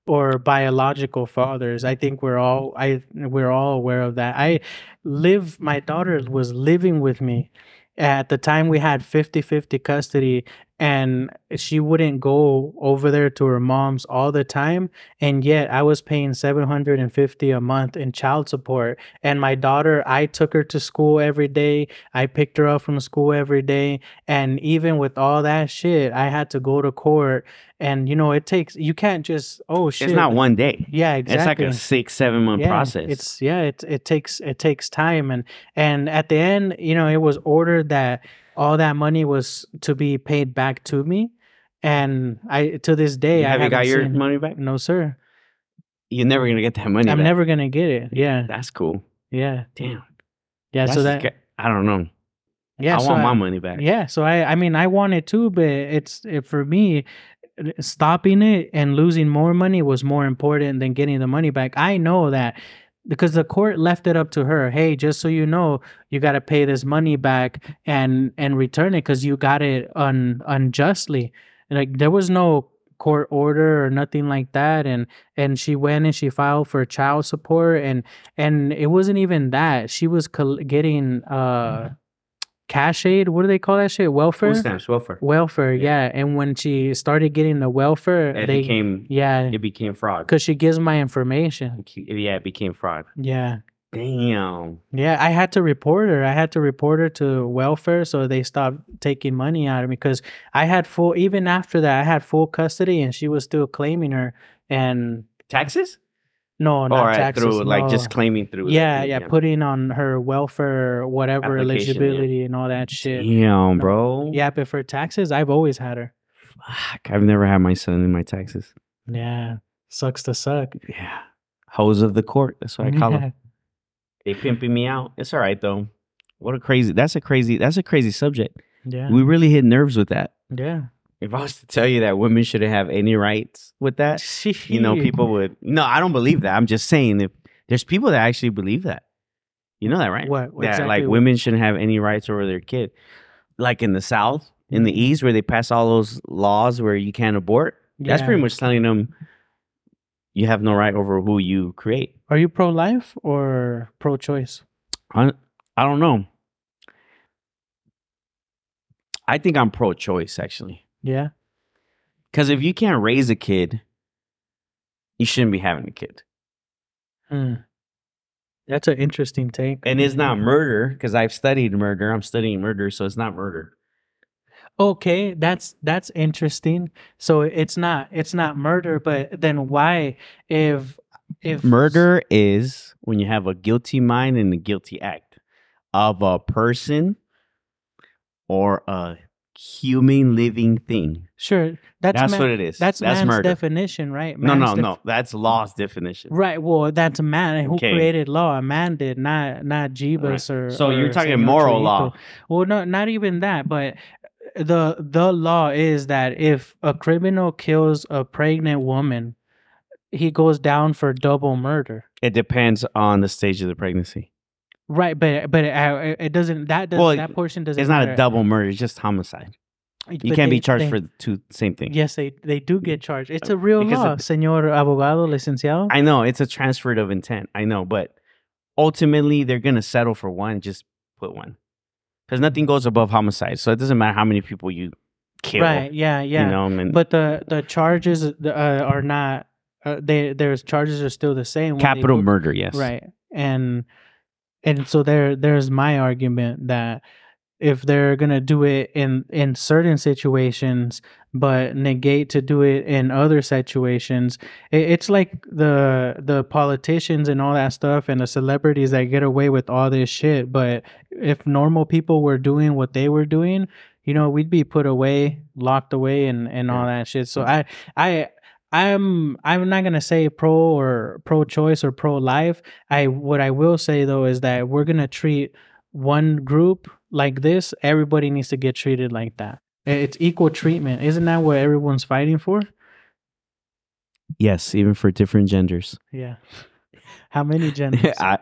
or biological fathers. I think we're all I we're all aware of that. I live my daughter was living with me at the time we had 50-50 custody and she wouldn't go over there to her mom's all the time. And yet I was paying 750 a month in child support. And my daughter I took her to school every day. I picked her up from school every day. And even with all that shit I had to go to court. And you know it takes you can't just oh shit. It's not one day. yeah exactly. It's like a six, seven month yeah, process. It's yeah, it it takes it takes time. And and at the end, you know, it was ordered that all that money was to be paid back to me. And I to this day you I haven't haven't got your seen- money back. No, sir. You're never gonna get that money. I'm back. never gonna get it. Yeah. That's cool. Yeah. Damn. Yeah. so that I don't know. yeah, I so want my money back. Yeah, so I I mean I want it too, but it's it, for me stopping it and losing more money was more important than getting the money back. I know that because the court left it up to her. Hey, just so you know, you got to pay this money back and and return it cuz you got it un unjustly. Like there was no court order or nothing like that and and she went and she filed for child support and and it wasn't even that. She was getting uh cash aid. What do they call that shit? Welfare. Food stamps, welfare. Welfare, Yeah. yeah. And when she started getting the welfare, It they became yeah, it became fraud. because she gives my information. Yeah, it became fraud. Yeah, Damn. yeah. I had to report her. I had to report her to welfare, so they stopped taking money out of me. Because I had full, even after that, I had full custody, and she was still claiming her. And Taxes? No, not right, taxes. through like just claiming through. yeah, thing, yeah, putting on her welfare, whatever Application, yeah. eligibility and all that shit. Damn, bro. Yeah, but for taxes, I've always had her. Fuck, I've never had my son in my taxes. Yeah, sucks to suck. Yeah. Hoes of the court. That's what I call them. They pimping me out. It's all right though. What a crazy. That's a crazy. That's a crazy subject. Yeah, We really hit nerves with that. yeah. If I was to tell you that women shouldn't have any rights with that, you know, people would. No, I don't believe that. I'm just saying if there's people that actually believe that. You know that, right? What That exactly like what- women shouldn't have any rights over their kid. Like in the South, in the East where they pass all those laws where you can't abort. That's pretty much telling them you have no right over who you create. Are you pro life or pro choice? I, I don't know. I think I'm pro choice actually. Yeah. Because if you can't raise a kid, you shouldn't be having a kid. Hmm. That's an interesting take. And it's not murder because I've studied murder. I'm studying murder, so it's not murder. Okay, that's that's interesting. So it's not it's not murder, but then why if if Murder is when you have a guilty mind and a guilty act of a person or a human living thing. Sure, that's That's, man- what it is. That's, That's man's murder. definition, right? no, no, Man's def- no. That's law's definition. Right. Well, that's a man who Okay. created law. A man did, not not Jeebus or. So you're talking moral law. Well, no, not even that. But the the law is that if a criminal kills a pregnant woman, he goes down for double murder. It depends on the stage of the pregnancy. Right, but but it, it doesn't. That does Well, that portion doesn't. It's not a double murder. It's just homicide. You But can't be charged they- for the two same thing. Yes, they they do get charged. It's a real Because law, it- señor abogado licenciado. I know it's a transfer of intent. I know, but ultimately they're gonna settle for one. Just put one, because nothing goes above homicide. So it doesn't matter how many people you kill. right? Yeah, yeah. You know, But the the charges uh, are not. Uh, they there's charges are still the same. they capital murder. Yes. Right. And and so there there's my argument that if they're gonna do it in in certain situations but negate to do it in other situations it, it's like the the politicians and all that stuff and the celebrities that get away with all this shit but if normal people were doing what they were doing you know we'd be put away locked away and and all that shit. So mm. i i I'm I'm not gonna say pro or pro choice or pro life. I what I will say though is that we're gonna treat one group like this. Everybody needs to get treated like that. It's equal treatment. Isn't that what everyone's fighting for? Yes, even for different genders. Yeah. How many genders? I,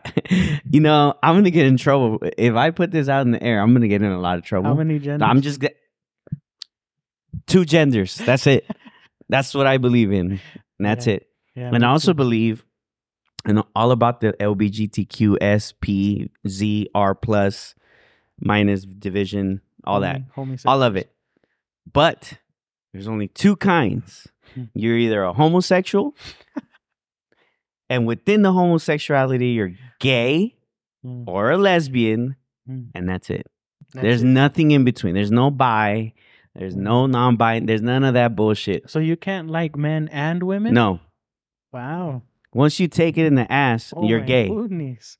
you know, I'm gonna get in trouble if I put this out in the air. I'm gonna get in a lot of trouble. How many genders? I'm just two genders. That's it. that's what I believe in. And that's Yeah. it. Yeah, and I also too. believe and all about the LBGTQ SP Z R plus minus division, all that. Homosexuals. All of it. But there's only two kinds. Hmm. You're either a homosexual and within the homosexuality you're gay Mm, or a lesbian mm. and that's it. That's There's it. nothing in between. There's no bi. There's no non-bi. There's none of that bullshit. so you can't like men and women. No. Wow. Once you take it in the ass, Oh you're my gay. Goodness.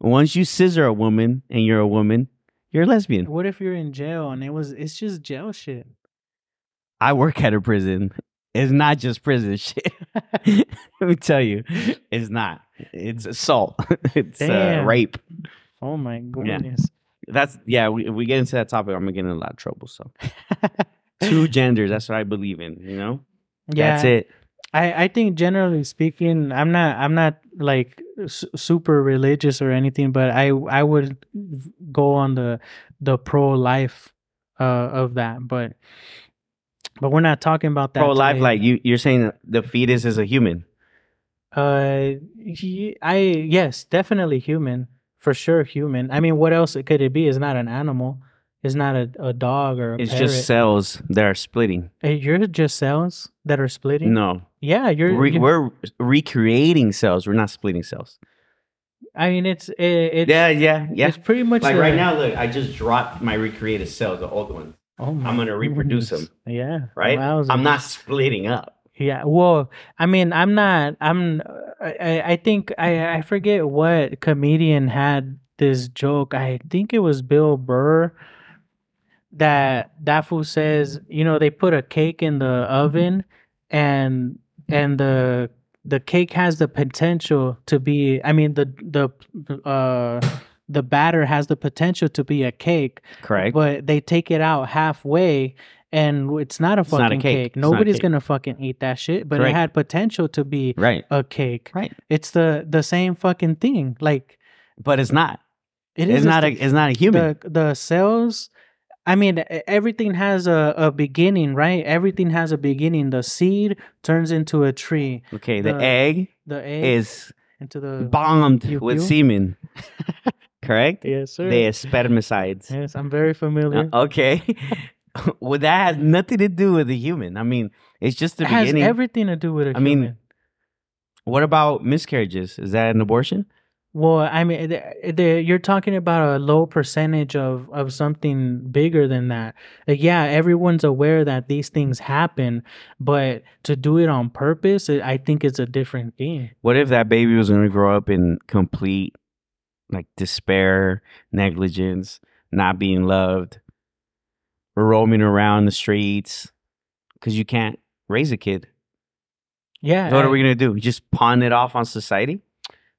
Once you scissor a woman and you're a woman, you're a lesbian. What if you're in jail and it was? It's just jail shit. I work at a prison. It's not just prison shit. Let me tell you, it's not. It's assault. it's uh, rape. Oh my goodness. That's yeah. We, if we get into that topic, I'm gonna get in a lot of trouble. So two genders. That's what I believe in. You know. yeah, That's it. I I think generally speaking, I'm not I'm not like su- super religious or anything, but I I would go on the the pro life uh of that, but but we're not talking about that. Pro life, like you. You're saying the fetus is a human. Uh, he, I yes, definitely human for sure. Human. I mean, what else could it be? It's not an animal. It's not a, a dog or a It's parrot. just cells that are splitting. Hey, you're just cells that are splitting. No, Yeah, you're. Re- you- we're recreating cells. We're not splitting cells. I mean, it's it, it's Yeah, yeah, yeah. It's pretty much Like the- right now, look, I just dropped my recreated cells, the old ones. Oh my I'm gonna reproduce goodness. Yeah. Right? Wowza. I'm not splitting up. Yeah. Well, I mean, I'm not. I'm. I. I- think I. I forget what comedian had this joke. I think it was Bill Burr. That that fool says, you know, they put a cake in the oven, and and the the cake has the potential to be. I mean, the the uh the batter has the potential to be a cake, Correct. but they take it out halfway and it's not a It's not a fucking cake. cake. It's not a Nobody's cake. gonna fucking eat that shit, but Correct. it had potential to be right. a cake. Right. It's the the same fucking thing. Like But it's not. it it's not a. It's not a human. the the cells I mean, everything has a, a beginning, right? Everything has a beginning. The seed turns into a tree. Okay, the, The egg The egg is into the bombed with semen. Correct? yes, sir. They are spermicides. Yes, I'm very familiar. Uh, okay. well, that has nothing to do with the human. I mean, it's just the it has beginning. everything to do with a I mean, human. what about miscarriages? Is that an abortion? Well, I mean, the, the, you're talking about a low percentage of, of something bigger than that. Like, yeah, everyone's aware that these things happen, but to do it on purpose, it, I think it's a different thing. What if that baby was going to grow up in complete like despair, negligence, not being loved, roaming around the streets because you can't raise a kid? Yeah. what I- are we going to do? Just pawn it off on society?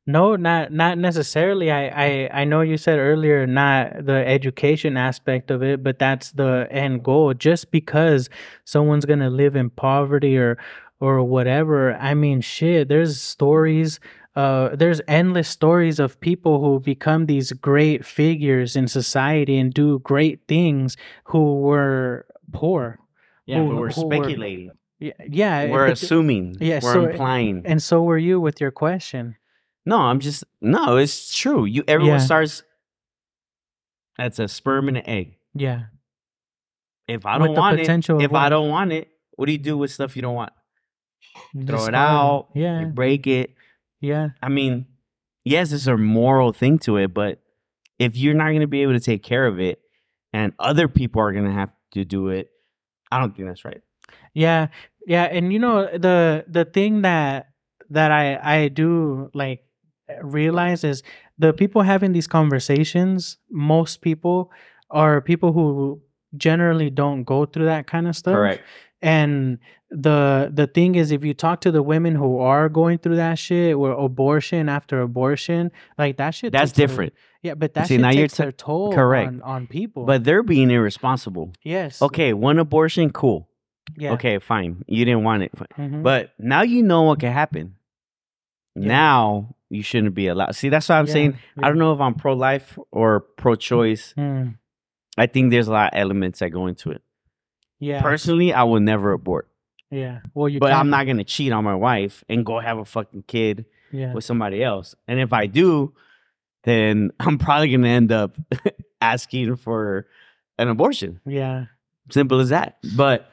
No, not not necessarily. I, I I know you said earlier not the education aspect of it, but that's the end goal. Just because someone's gonna live in poverty or or whatever, I mean, shit. There's stories. Uh, there's endless stories of people who become these great figures in society and do great things who were poor. Yeah, Who- but we're who were- speculating. Yeah, yeah. we're assuming. yeah, we're so- implying. and so were you with your question. No, I'm just no. It's true. You everyone Yeah. starts. That's a sperm and an egg. Yeah. If I don't want it, if I what? don't want it, what do you do with stuff you don't want? You Throw it out. Yeah. You break it. Yeah. I mean, yes, it's a moral thing to it, but if you're not going to be able to take care of it, and other people are going to have to do it, I don't think that's right. Yeah, yeah, and you know the the thing that that I I do like realize is the people having these conversations. Most people are people who generally don't go through that kind of stuff. Correct. And the the thing is, if you talk to the women who are going through that shit, or abortion after abortion, like that shit. That's takes their- different. yeah, but that See, shit now you're takes ta- their toll correct. on, on people. But they're being irresponsible. yes, Okay, one abortion, cool. yeah, Okay, fine. You didn't want it. Mhm, But now you know what can happen. Yeah. Now you shouldn't be allowed. See, that's what I'm yeah, saying. I don't know if I'm pro life or pro choice. Mm, I think there's a lot of elements that go into it. yeah, Personally, I will never abort. Yeah. Well, you But I'm can't- gonna cheat on my wife and go have a fucking kid Yeah, with somebody else. And if I do, then I'm probably gonna end up asking for an abortion. yeah, Simple as that. But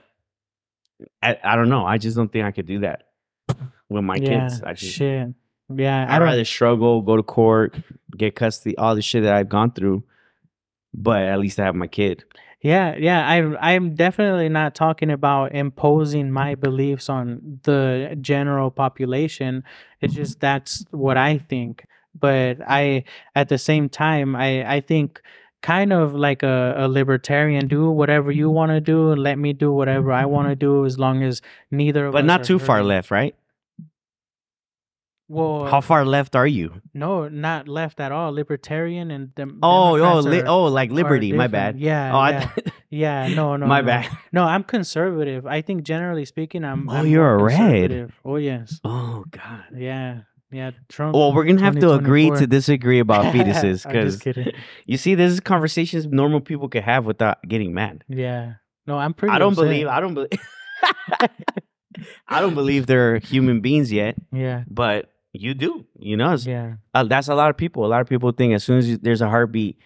I, I don't know. I just don't think I could do that with my yeah. kids. I just, Shit. Yeah, I'd rather struggle, go to court, get custody, all the shit that I've gone through. But at least I have my kid. Yeah, yeah. I I'm definitely not talking about imposing my beliefs on the general population. It's mm-hmm. just that's what I think. But I at the same time I I think kind of like a, a libertarian do whatever you mm-hmm. want to do and let me do whatever I want to mm-hmm. do as long as neither of But us not too far left, right? Well, How far left are you? no, not left at all. Libertarian and dem- Oh, oh, li- are- oh, like liberty. My bad. Yeah, Oh, yeah. th- Yeah, no, no. my no. bad. No, I'm conservative. I think generally speaking, I'm. Oh, I'm you're a red. Oh yes. Oh God. Yeah, yeah. Trump. Well, we're gonna have to agree to disagree about fetuses because you see, this is conversations normal people could have without getting mad. Yeah. No, I'm pretty. I don't upset. believe. I don't believe. I don't believe they're human beings yet, Yeah. but you do. You know, Yeah. uh, that's a lot of people. A lot of people think as soon as you, there's a heartbeat,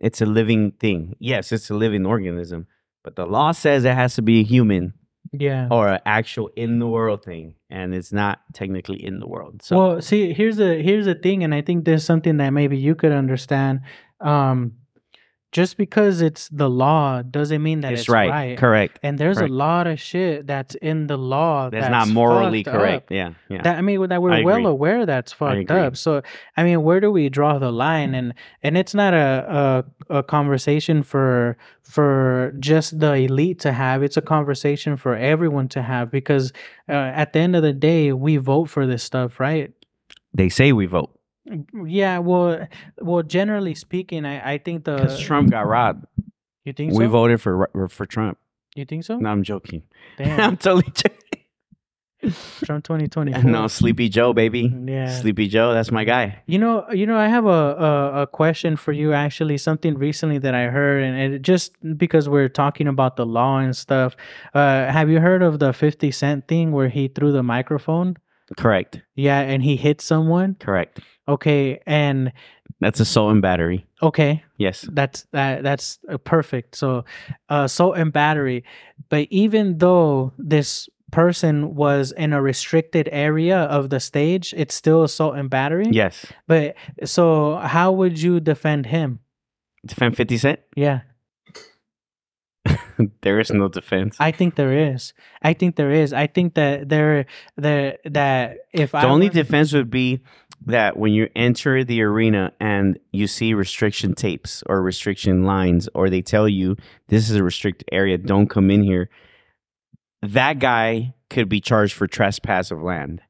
it's a living thing. Yes, it's a living organism, but the law says it has to be a human Yeah. or an actual in the world thing, and it's not technically in the world. So Well, see, here's the here's the thing, and I think there's something that maybe you could understand. Um, just because it's the law doesn't mean that it's, it's, right, correct. And there's correct. a lot of shit that's in the law That's, not morally correct. Yeah, yeah. That I mean, that we're well aware that's fucked up. So I mean, where do we draw the line? And and it's not a a, a conversation for for just the elite to have. It's a conversation for everyone to have because uh, at the end of the day, we vote for this stuff, right? they say we vote Yeah. Well, well, generally speaking, I I think the because Trump got robbed. You think We so? voted for for Trump. You think so? No, I'm joking. Damn. I'm totally joking. Trump 2020. no, Sleepy Joe, baby. Yeah. Sleepy Joe, that's my guy. You know, you know, I have a, a a question for you. Actually, something recently that I heard, and it just because we're talking about the law and stuff. Uh, have you heard of the Fifty Cent thing where he threw the microphone? Correct. Yeah, and he hit someone. Correct. Okay, and That's assault and battery. okay, Yes. that's that that's uh, perfect. So, uh, assault and battery. But even though this person was in a restricted area of the stage, it's still assault and battery. Yes. But so, how would you defend him? Defend 50 Cent? Yeah, there is no defense. I think there is. I think there is. I think that there, there, that if I the I only were- defense would be that when you enter the arena and you see restriction tapes or restriction lines, or they tell you this is a restricted area, don't come in here, that guy could be charged for trespass of land,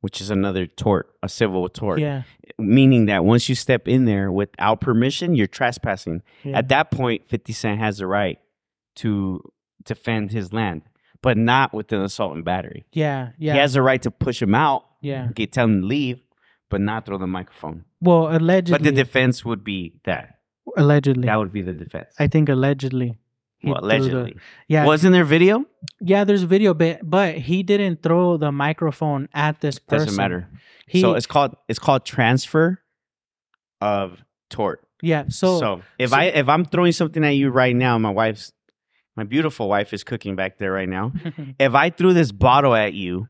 which is another tort, a civil tort. yeah, Meaning that once you step in there without permission, you're trespassing. yeah, At that point, 50 Cent has the right to defend his land, but not with an assault and battery. yeah, yeah, He has the right to push him out, yeah. get tell him to leave, but not throw the microphone. Well, allegedly, But the defense would be that. allegedly, That would be the defense. I think allegedly. well, threw the- allegedly. yeah, Wasn't there video? yeah. There's a video, but but he didn't throw the microphone at this person. Doesn't matter. He, so it's called it's called transfer of tort. yeah. So, So, if so- I if I'm throwing something at you right now, my wife's my beautiful wife is cooking back there right now. if I threw this bottle at you,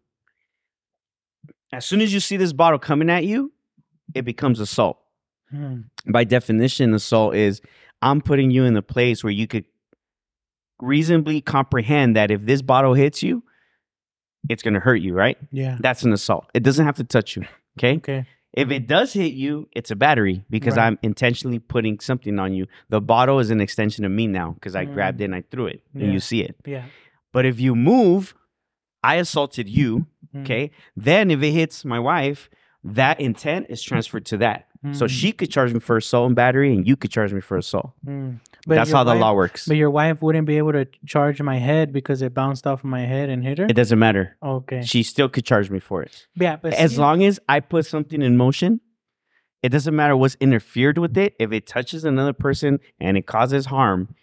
as soon as you see this bottle coming at you, it becomes assault. Hmm. By definition, assault is I'm putting you in a place where you could reasonably comprehend that if this bottle hits you, it's going to hurt you, right? yeah. That's an assault. It doesn't have to touch you. Okay. Okay. If it does hit you, it's a battery because Right. I'm intentionally putting something on you. The bottle is an extension of me now because I Mm. grabbed it and I threw it Yeah. and you see it. Yeah. But if you move, I assaulted you. Mm. Okay. Then if it hits my wife, that intent is transferred to that. So Mm. she could charge me for assault and battery and you could charge me for assault. But That's how the wife- law works. But your wife wouldn't be able to charge my head because it bounced off my head and hit her. It doesn't matter. okay. She still could charge me for it. yeah, but As see- long as I put something in motion, it doesn't matter what's interfered with it. If it touches another person and it causes harm,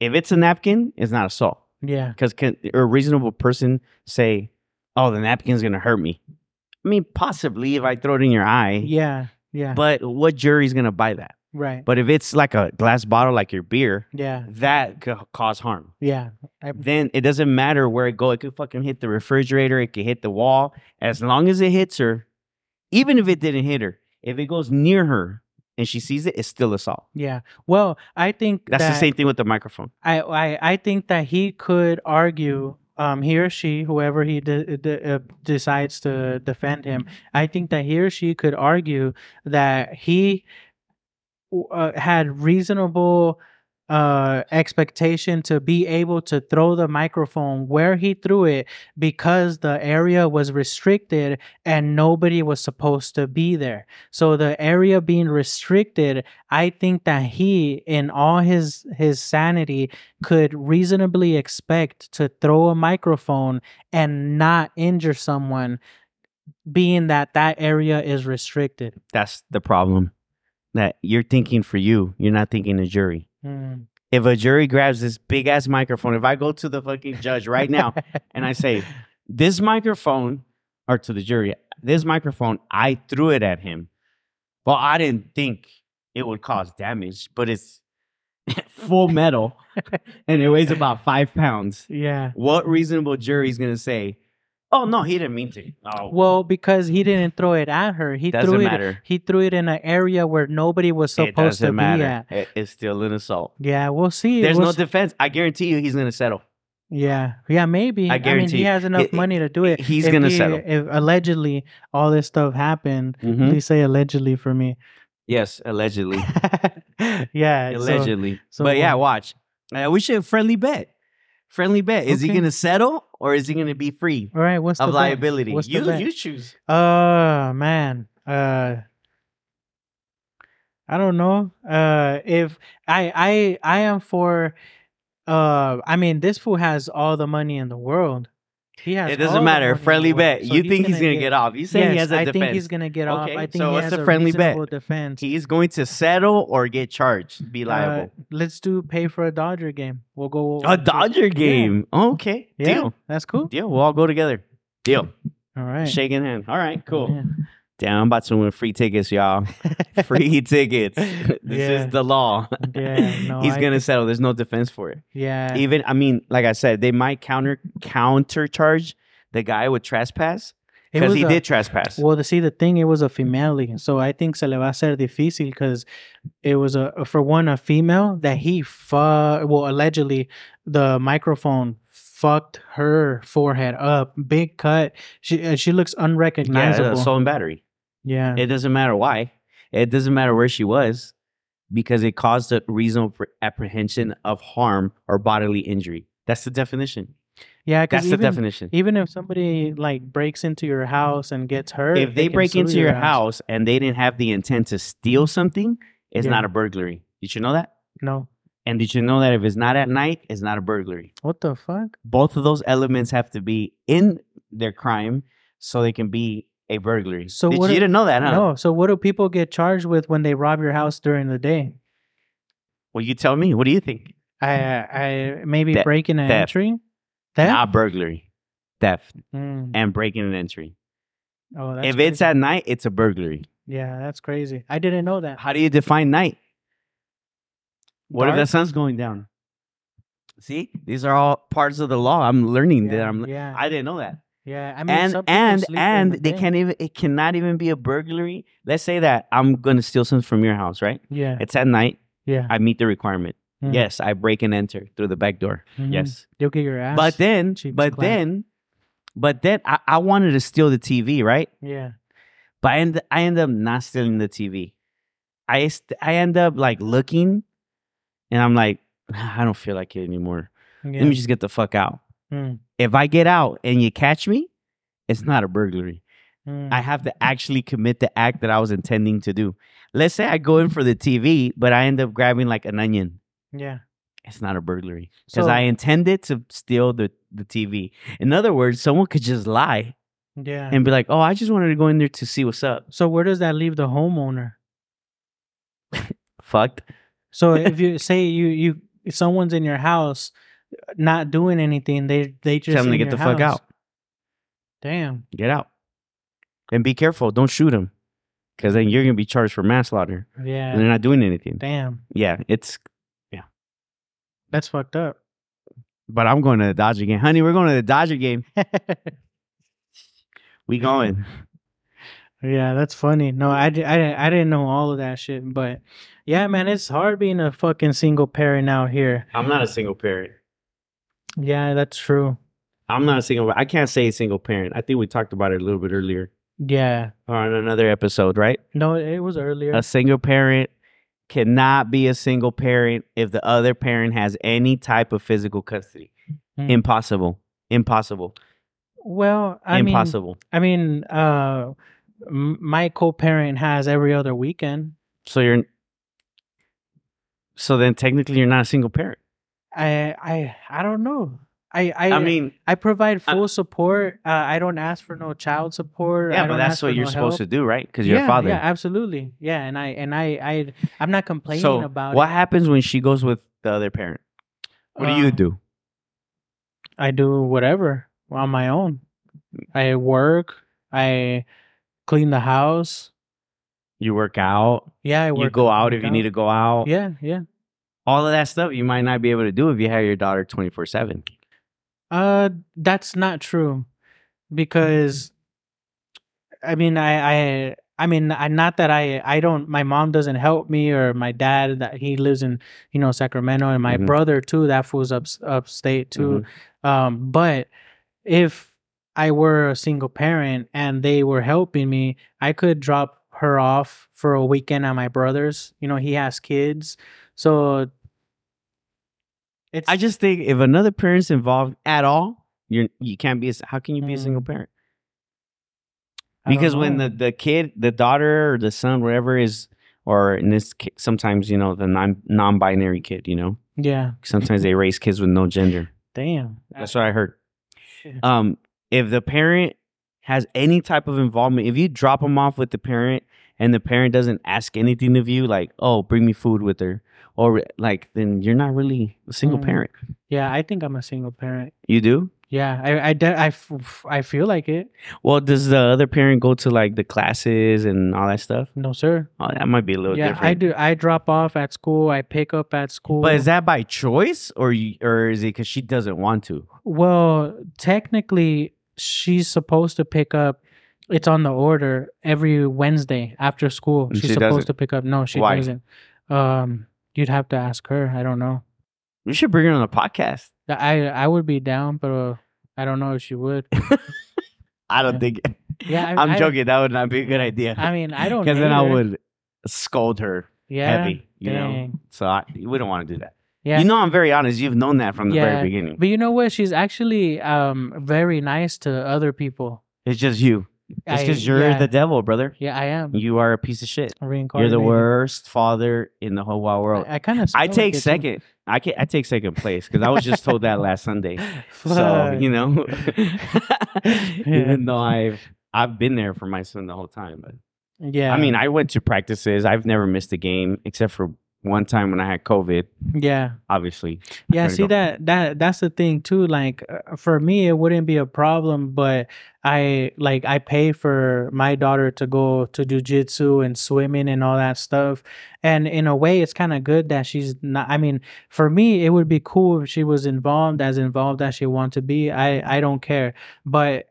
if it's a napkin, it's not assault. Yeah. Because can a reasonable person say, "Oh, the napkin's gonna hurt me"? I mean, possibly if I throw it in your eye, Yeah. Yeah. but what jury's gonna buy that? Right. But if it's like a glass bottle, like your beer, yeah. that could cause harm. Yeah. I, Then it doesn't matter where it go. It could fucking hit the refrigerator. It could hit the wall. As long as it hits her, even if it didn't hit her, if it goes near her and she sees it, it's still assault. yeah. Well, I think That's that, the same thing with the microphone. I, I I think that he could argue, um, he or she, whoever he de- de- uh, decides to defend him, I think that he or she could argue that he uh, had reasonable uh expectation to be able to throw the microphone where he threw it because the area was restricted and nobody was supposed to be there so the area being restricted i think that he in all his his sanity could reasonably expect to throw a microphone and not injure someone being that that area is restricted That's the problem. That you're thinking for you, you're not thinking the jury. Mm. If a jury grabs this big ass microphone, if I go to the fucking judge right now and I say, this microphone, or to the jury, this microphone, I threw it at him. Well, I didn't think it would cause damage, but it's full metal and it weighs about five pounds. yeah What reasonable jury is going to say, oh, no, he didn't mean to? Oh, Well, because he didn't throw it at her. He Doesn't threw it. matter. He threw it in an area where nobody was supposed to matter. be at. It- it's still an assault. Yeah, we'll see. There's We'll no defense. I guarantee you he's going to settle. yeah, yeah, maybe. I I, mean, guarantee he has enough It- money to do it. he's If gonna he- settle. If allegedly all this stuff happened, Mhm. please say allegedly for me. Yes, allegedly. yeah, allegedly. so but yeah, watch. Uh, we should friendly bet. Friendly bet. Is he going to settle or is he going to be free all right, what's of the bet? liability? What's the You bet? you choose. Oh man. Uh I don't know. Uh if I I I am for uh I mean this fool has all the money in the world. He has It doesn't matter. Friendly bet. so you think he's gonna get, off? You say yes, he has a I defense. I think he's gonna get off. Okay, I think so he has a friendly bet? defense. He's going to settle or get charged. Be Uh, liable. let's do pay for a Dodger game. We'll go a Dodger game. Okay. Yeah, Deal. that's cool. Deal. We'll all go together. Deal. All right. Shaking hand. All right. Cool. Yeah. Damn, I'm about to win free tickets, y'all. Free tickets. this Yeah. is the law. Yeah, no, He's I- gonna settle. There's no defense for it. Yeah. Even I mean, like I said, they might counter counter charge the guy with trespass because he a- did trespass. Well, to see the thing, it was a female, so I think se le va a hacer difícil because it was a for one a female that he fu- well allegedly the microphone fucked her forehead up, big cut. She uh, she looks unrecognizable. yeah, assault and battery. Yeah, It doesn't matter why. It doesn't matter where she was because it caused a reasonable apprehension of harm or bodily injury. That's the definition. yeah. That's the definition. even if somebody like breaks into your house and gets hurt, If they can break into your house and they didn't have the intent to steal something, it's Yeah. not a burglary. Did you know that? no, And did you know that if it's not at night, it's not a burglary? what the fuck? Both of those elements have to be in their crime so they can be a burglary. So Did- what you didn't know that, huh? No, so what do people get charged with when they rob your house during the day? Well, you tell me. What do you think? I I maybe Theft- breaking an theft. entering. Theft? Not burglary, theft, Mm. and breaking and entry. Oh, that's if it's crazy. at night, it's a burglary. yeah, that's crazy. I didn't know that. How do you define night? What if the Dark? sun's going down? See, these are all parts of the law. I'm learning that. I'm. yeah, I didn't know that. Yeah. I mean, and and and the they day. can't even. It cannot even be a burglary. Let's say that I'm gonna steal something from your house, right? Yeah, It's at night. yeah. I meet the requirement. Mm. Yes, I break and enter through the back door. Mhm. Yes, you'll get your ass. but then, but then, but then I, I wanted to steal the TV, right? yeah, But I end I end up not stealing the TV. I st- I end up like looking, and I'm like, I don't feel like it anymore. yeah. Let me just get the fuck out. Mm, If I get out and you catch me, it's not a burglary. mm. I have to actually commit the act that I was intending to do. Let's say I go in for the TV, but I end up grabbing like an onion. yeah. It's not a burglary because So- I intended to steal the, the TV. In other words, someone could just lie Yeah. and be like, "Oh, I just wanted to go in there to see what's up." so where does that leave the homeowner? Fucked. So if you say you you someone's in your house not doing anything, they they just Tell them to get the your fuck out. Damn. Get out. And be careful. Don't shoot them. Because then you're going to be charged for manslaughter. And Yeah. they're not doing anything. Damn. Yeah, it's. Yeah. That's fucked up. But I'm going to the Dodger game. Honey, we're going to the Dodger game. We going. Yeah, that's funny. No, I, di- I, I didn't know all of that shit. But yeah, man, it's hard being a fucking single parent out here. I'm not a single parent. Yeah, that's true. I'm not a single. I can't say single parent. I think we talked about it a little bit earlier Yeah. on another episode, right? No, it was earlier. A single parent cannot be a single parent if the other parent has any type of physical custody. Hmm. Impossible. Impossible. well, I mean, Impossible. I mean, uh, my co-parent has every other weekend. so you're. So then technically you're not a single parent. I, I, I don't know. I, I, I mean, I provide I- full support. Uh, I don't ask for no child support. yeah, but that's what you're no supposed help. to do, right? Because you're yeah, a father. Yeah, absolutely. Yeah, and I and I I I'm not complaining so about what it. happens when she goes with the other parent? What do you Uh, do? I do whatever on my own. I work. I clean the house. You work out. Yeah, I work. You go out if you need to go out. Yeah, yeah. All of that stuff you might not be able to do if you have your daughter 24 7. Uh, that's not true, because I mean, I, I, I mean, I not that I, I don't. My mom doesn't help me, or my dad that he lives in, you know, Sacramento, and my Mhm. brother too. That fool's up upstate too. Mm-hmm. Um, but if I were a single parent and they were helping me, I could drop her off for a weekend at my brother's. You know, he has kids, so it's. I just think if another parent's involved at all, you're you can't be. A, how can you be a Mm. single parent? I Because when the the kid, the daughter or the son, whatever is, or in this case, sometimes you know the non non binary kid. You know, yeah, sometimes they raise kids with no gender. damn, That's what I heard. Um, if the parent has any type of involvement, if you drop them off with the parent and the parent doesn't ask anything of you, like, oh, bring me food with her, or like, then you're not really a single Mm. parent. Yeah, I think I'm a single parent. You do? Yeah, I I de- I, f- I feel like it. Well, does the other parent go to like the classes and all that stuff? No, sir. Oh, that might be a little yeah, different. I do. I drop off at school. I pick up at school. But is that by choice, or you, or is it because she doesn't want to? Well, technically, she's supposed to pick up. It's on the order every Wednesday after school. And She's she supposed doesn't? to pick up. No, she Why? doesn't. Um, you'd have to ask her. I don't know. You should bring her on the podcast. I I would be down, but uh, I don't know if she would. I don't Yeah. think. Yeah, I, I'm I- joking. That would not be a good idea. I mean, I don't. Because then I would scold her Yeah, heavy. You know. So I, we don't want to do that. Yeah, You know, I'm very honest. You've known that from the Yeah, very beginning. but you know what? She's actually um very nice to other people. It's just you. It's because you're yeah, the devil, brother. Yeah, I am. You are a piece of shit. You're the worst father in the whole wide world. I, I kind of. I take second. I can, I take second place because I was just told that last Sunday. So you know, even though I've I've been there for my son the whole time, but yeah. I mean, I went to practices. I've never missed a game except for one time when I had COVID. yeah. Obviously, Yeah, see go. that that that's the thing too. Like uh, for me, it wouldn't be a problem, but I like I pay for my daughter to go to jujitsu and swimming and all that stuff. And in a way, it's kind of good that she's not. I mean, for me, it would be cool if she was involved, as involved as she wants to be. I I don't care, but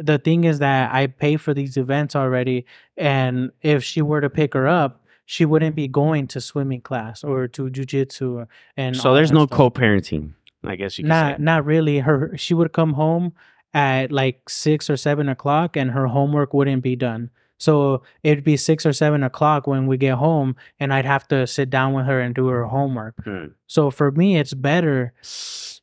the thing is that I pay for these events already, and if she were to pick her up. She wouldn't be going to swimming class or to jujitsu and so there's no stuff. co-parenting. I guess you could Not say. not really. Her she would come home at like six or seven o'clock, and her homework wouldn't be done. So it'd be six or seven o'clock when we get home, and I'd have to sit down with her and do her homework. Hmm. So for me, it's better.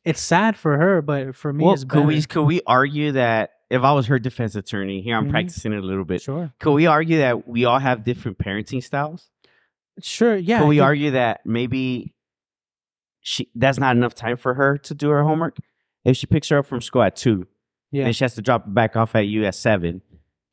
It's sad for her, but for me, Well, it's better. could we could we argue that if I was her defense attorney here, I'm Mhm. practicing it a little bit. Sure, Could we argue that we all have different parenting styles? Sure, yeah. Could we argue that maybe she that's not enough time for her to do her homework? If she picks her up from school at two Yeah, and she has to drop it back off at you at seven,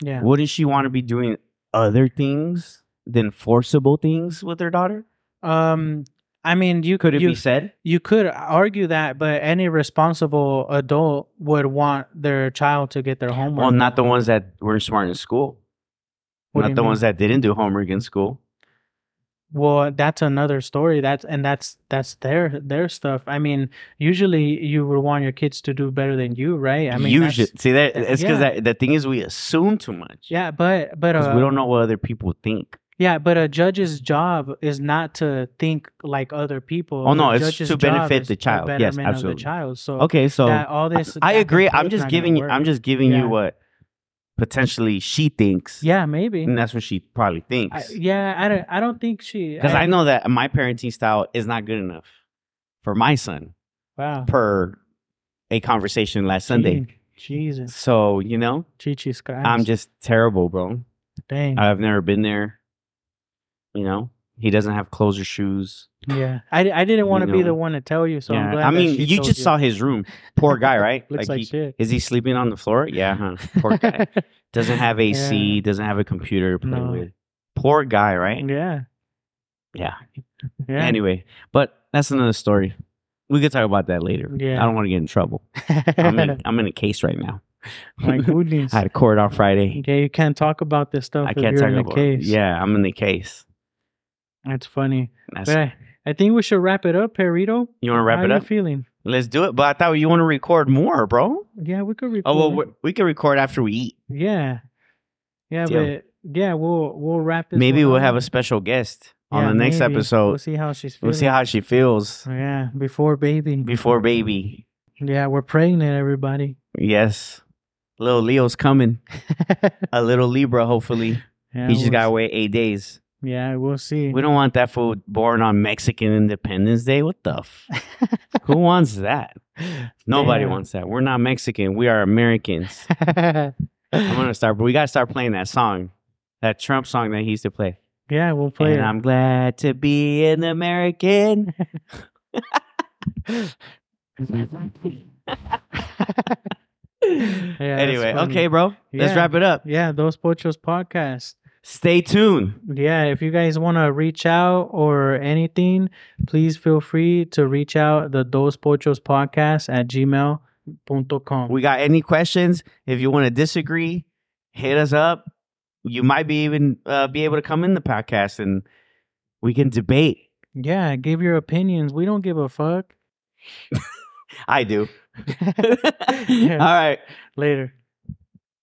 yeah. wouldn't she want to be doing other things than forcible things with her daughter? Um, I mean, you Could it you, be said? You could argue that, but any responsible adult would want their child to get their homework. Well, not the ones that weren't smart in school. What not the mean? ones that didn't do homework in school. Well, that's another story. That's and that's that's their their stuff. I mean, usually you would want your kids to do better than you, right? I mean, should see that. It's because yeah. the thing is we assume too much. yeah, but but uh, we don't know what other people think. yeah, but a judge's job is not to think like other people. Oh, no, A it's to benefit the child. Yes, of the child. So Okay, so that all this, I and agree. I'm just giving you. I'm just giving Yeah. you what potentially she thinks. yeah, maybe. and that's what she probably I, thinks. yeah, I don't. I don't think she. Because I know that my parenting style is not good enough for my son Wow. per a conversation last Sunday. Jesus, So you know, Chi scratch. I'm just terrible, bro. dang. I've never been there. You know, he doesn't have clothes or shoes. Yeah, I, I didn't want to be know. the one to tell you, so I'm glad. I that mean, you just saw his room. Poor guy, right? Looks like, he, shit. Is he sleeping on the floor? Yeah, huh? Poor guy. doesn't have AC. Yeah. Doesn't have a computer to play No. with. Poor guy, right? yeah. Yeah. Yeah. Anyway, but that's another story. We could talk about that later. Yeah. I don't want to get in trouble. I'm in, I'm in a case right now. My goodness. I had a court on Friday. Yeah, you can't talk about this stuff I if can't you're talk about. case. Yeah, I'm in the case. That's funny. That's, But I, I think we should wrap it up, Perito. you want to wrap How it up? feeling? Let's do it. But I thought you want to record more, bro. Yeah, we could record. Oh well, we, can record after we eat. yeah. Yeah, Deal. but yeah, we'll we'll wrap this. Maybe we'll up. have a special guest on the next maybe. episode. We'll see how she's feeling. We'll see how she feels Yeah, before baby. before baby. Yeah, we're pregnant, everybody. Yes. Little Leo's coming. A little Libra, hopefully. yeah, he just we'll got wait eight days. Yeah, we'll see. We don't want that food born on Mexican Independence Day. What the? F- Who wants that? Nobody Damn. wants that. We're not Mexican. We are Americans. I'm gonna start, but we gotta start playing that song, that Trump song that he used to play. yeah, we'll play and it. I'm glad to be an American. Yeah, anyway, okay, bro. Let's wrap it up. Yeah, Dos Pochos podcast. Stay tuned. Yeah, if you guys want to reach out or anything, please feel free to reach out the Dos Pochos podcast at gmail.com. We got any questions? If you want to disagree, hit us up. You might be even uh, be able to come in the podcast and we can debate. yeah, give your opinions. We don't give a fuck. I do. Yeah. All right. Later.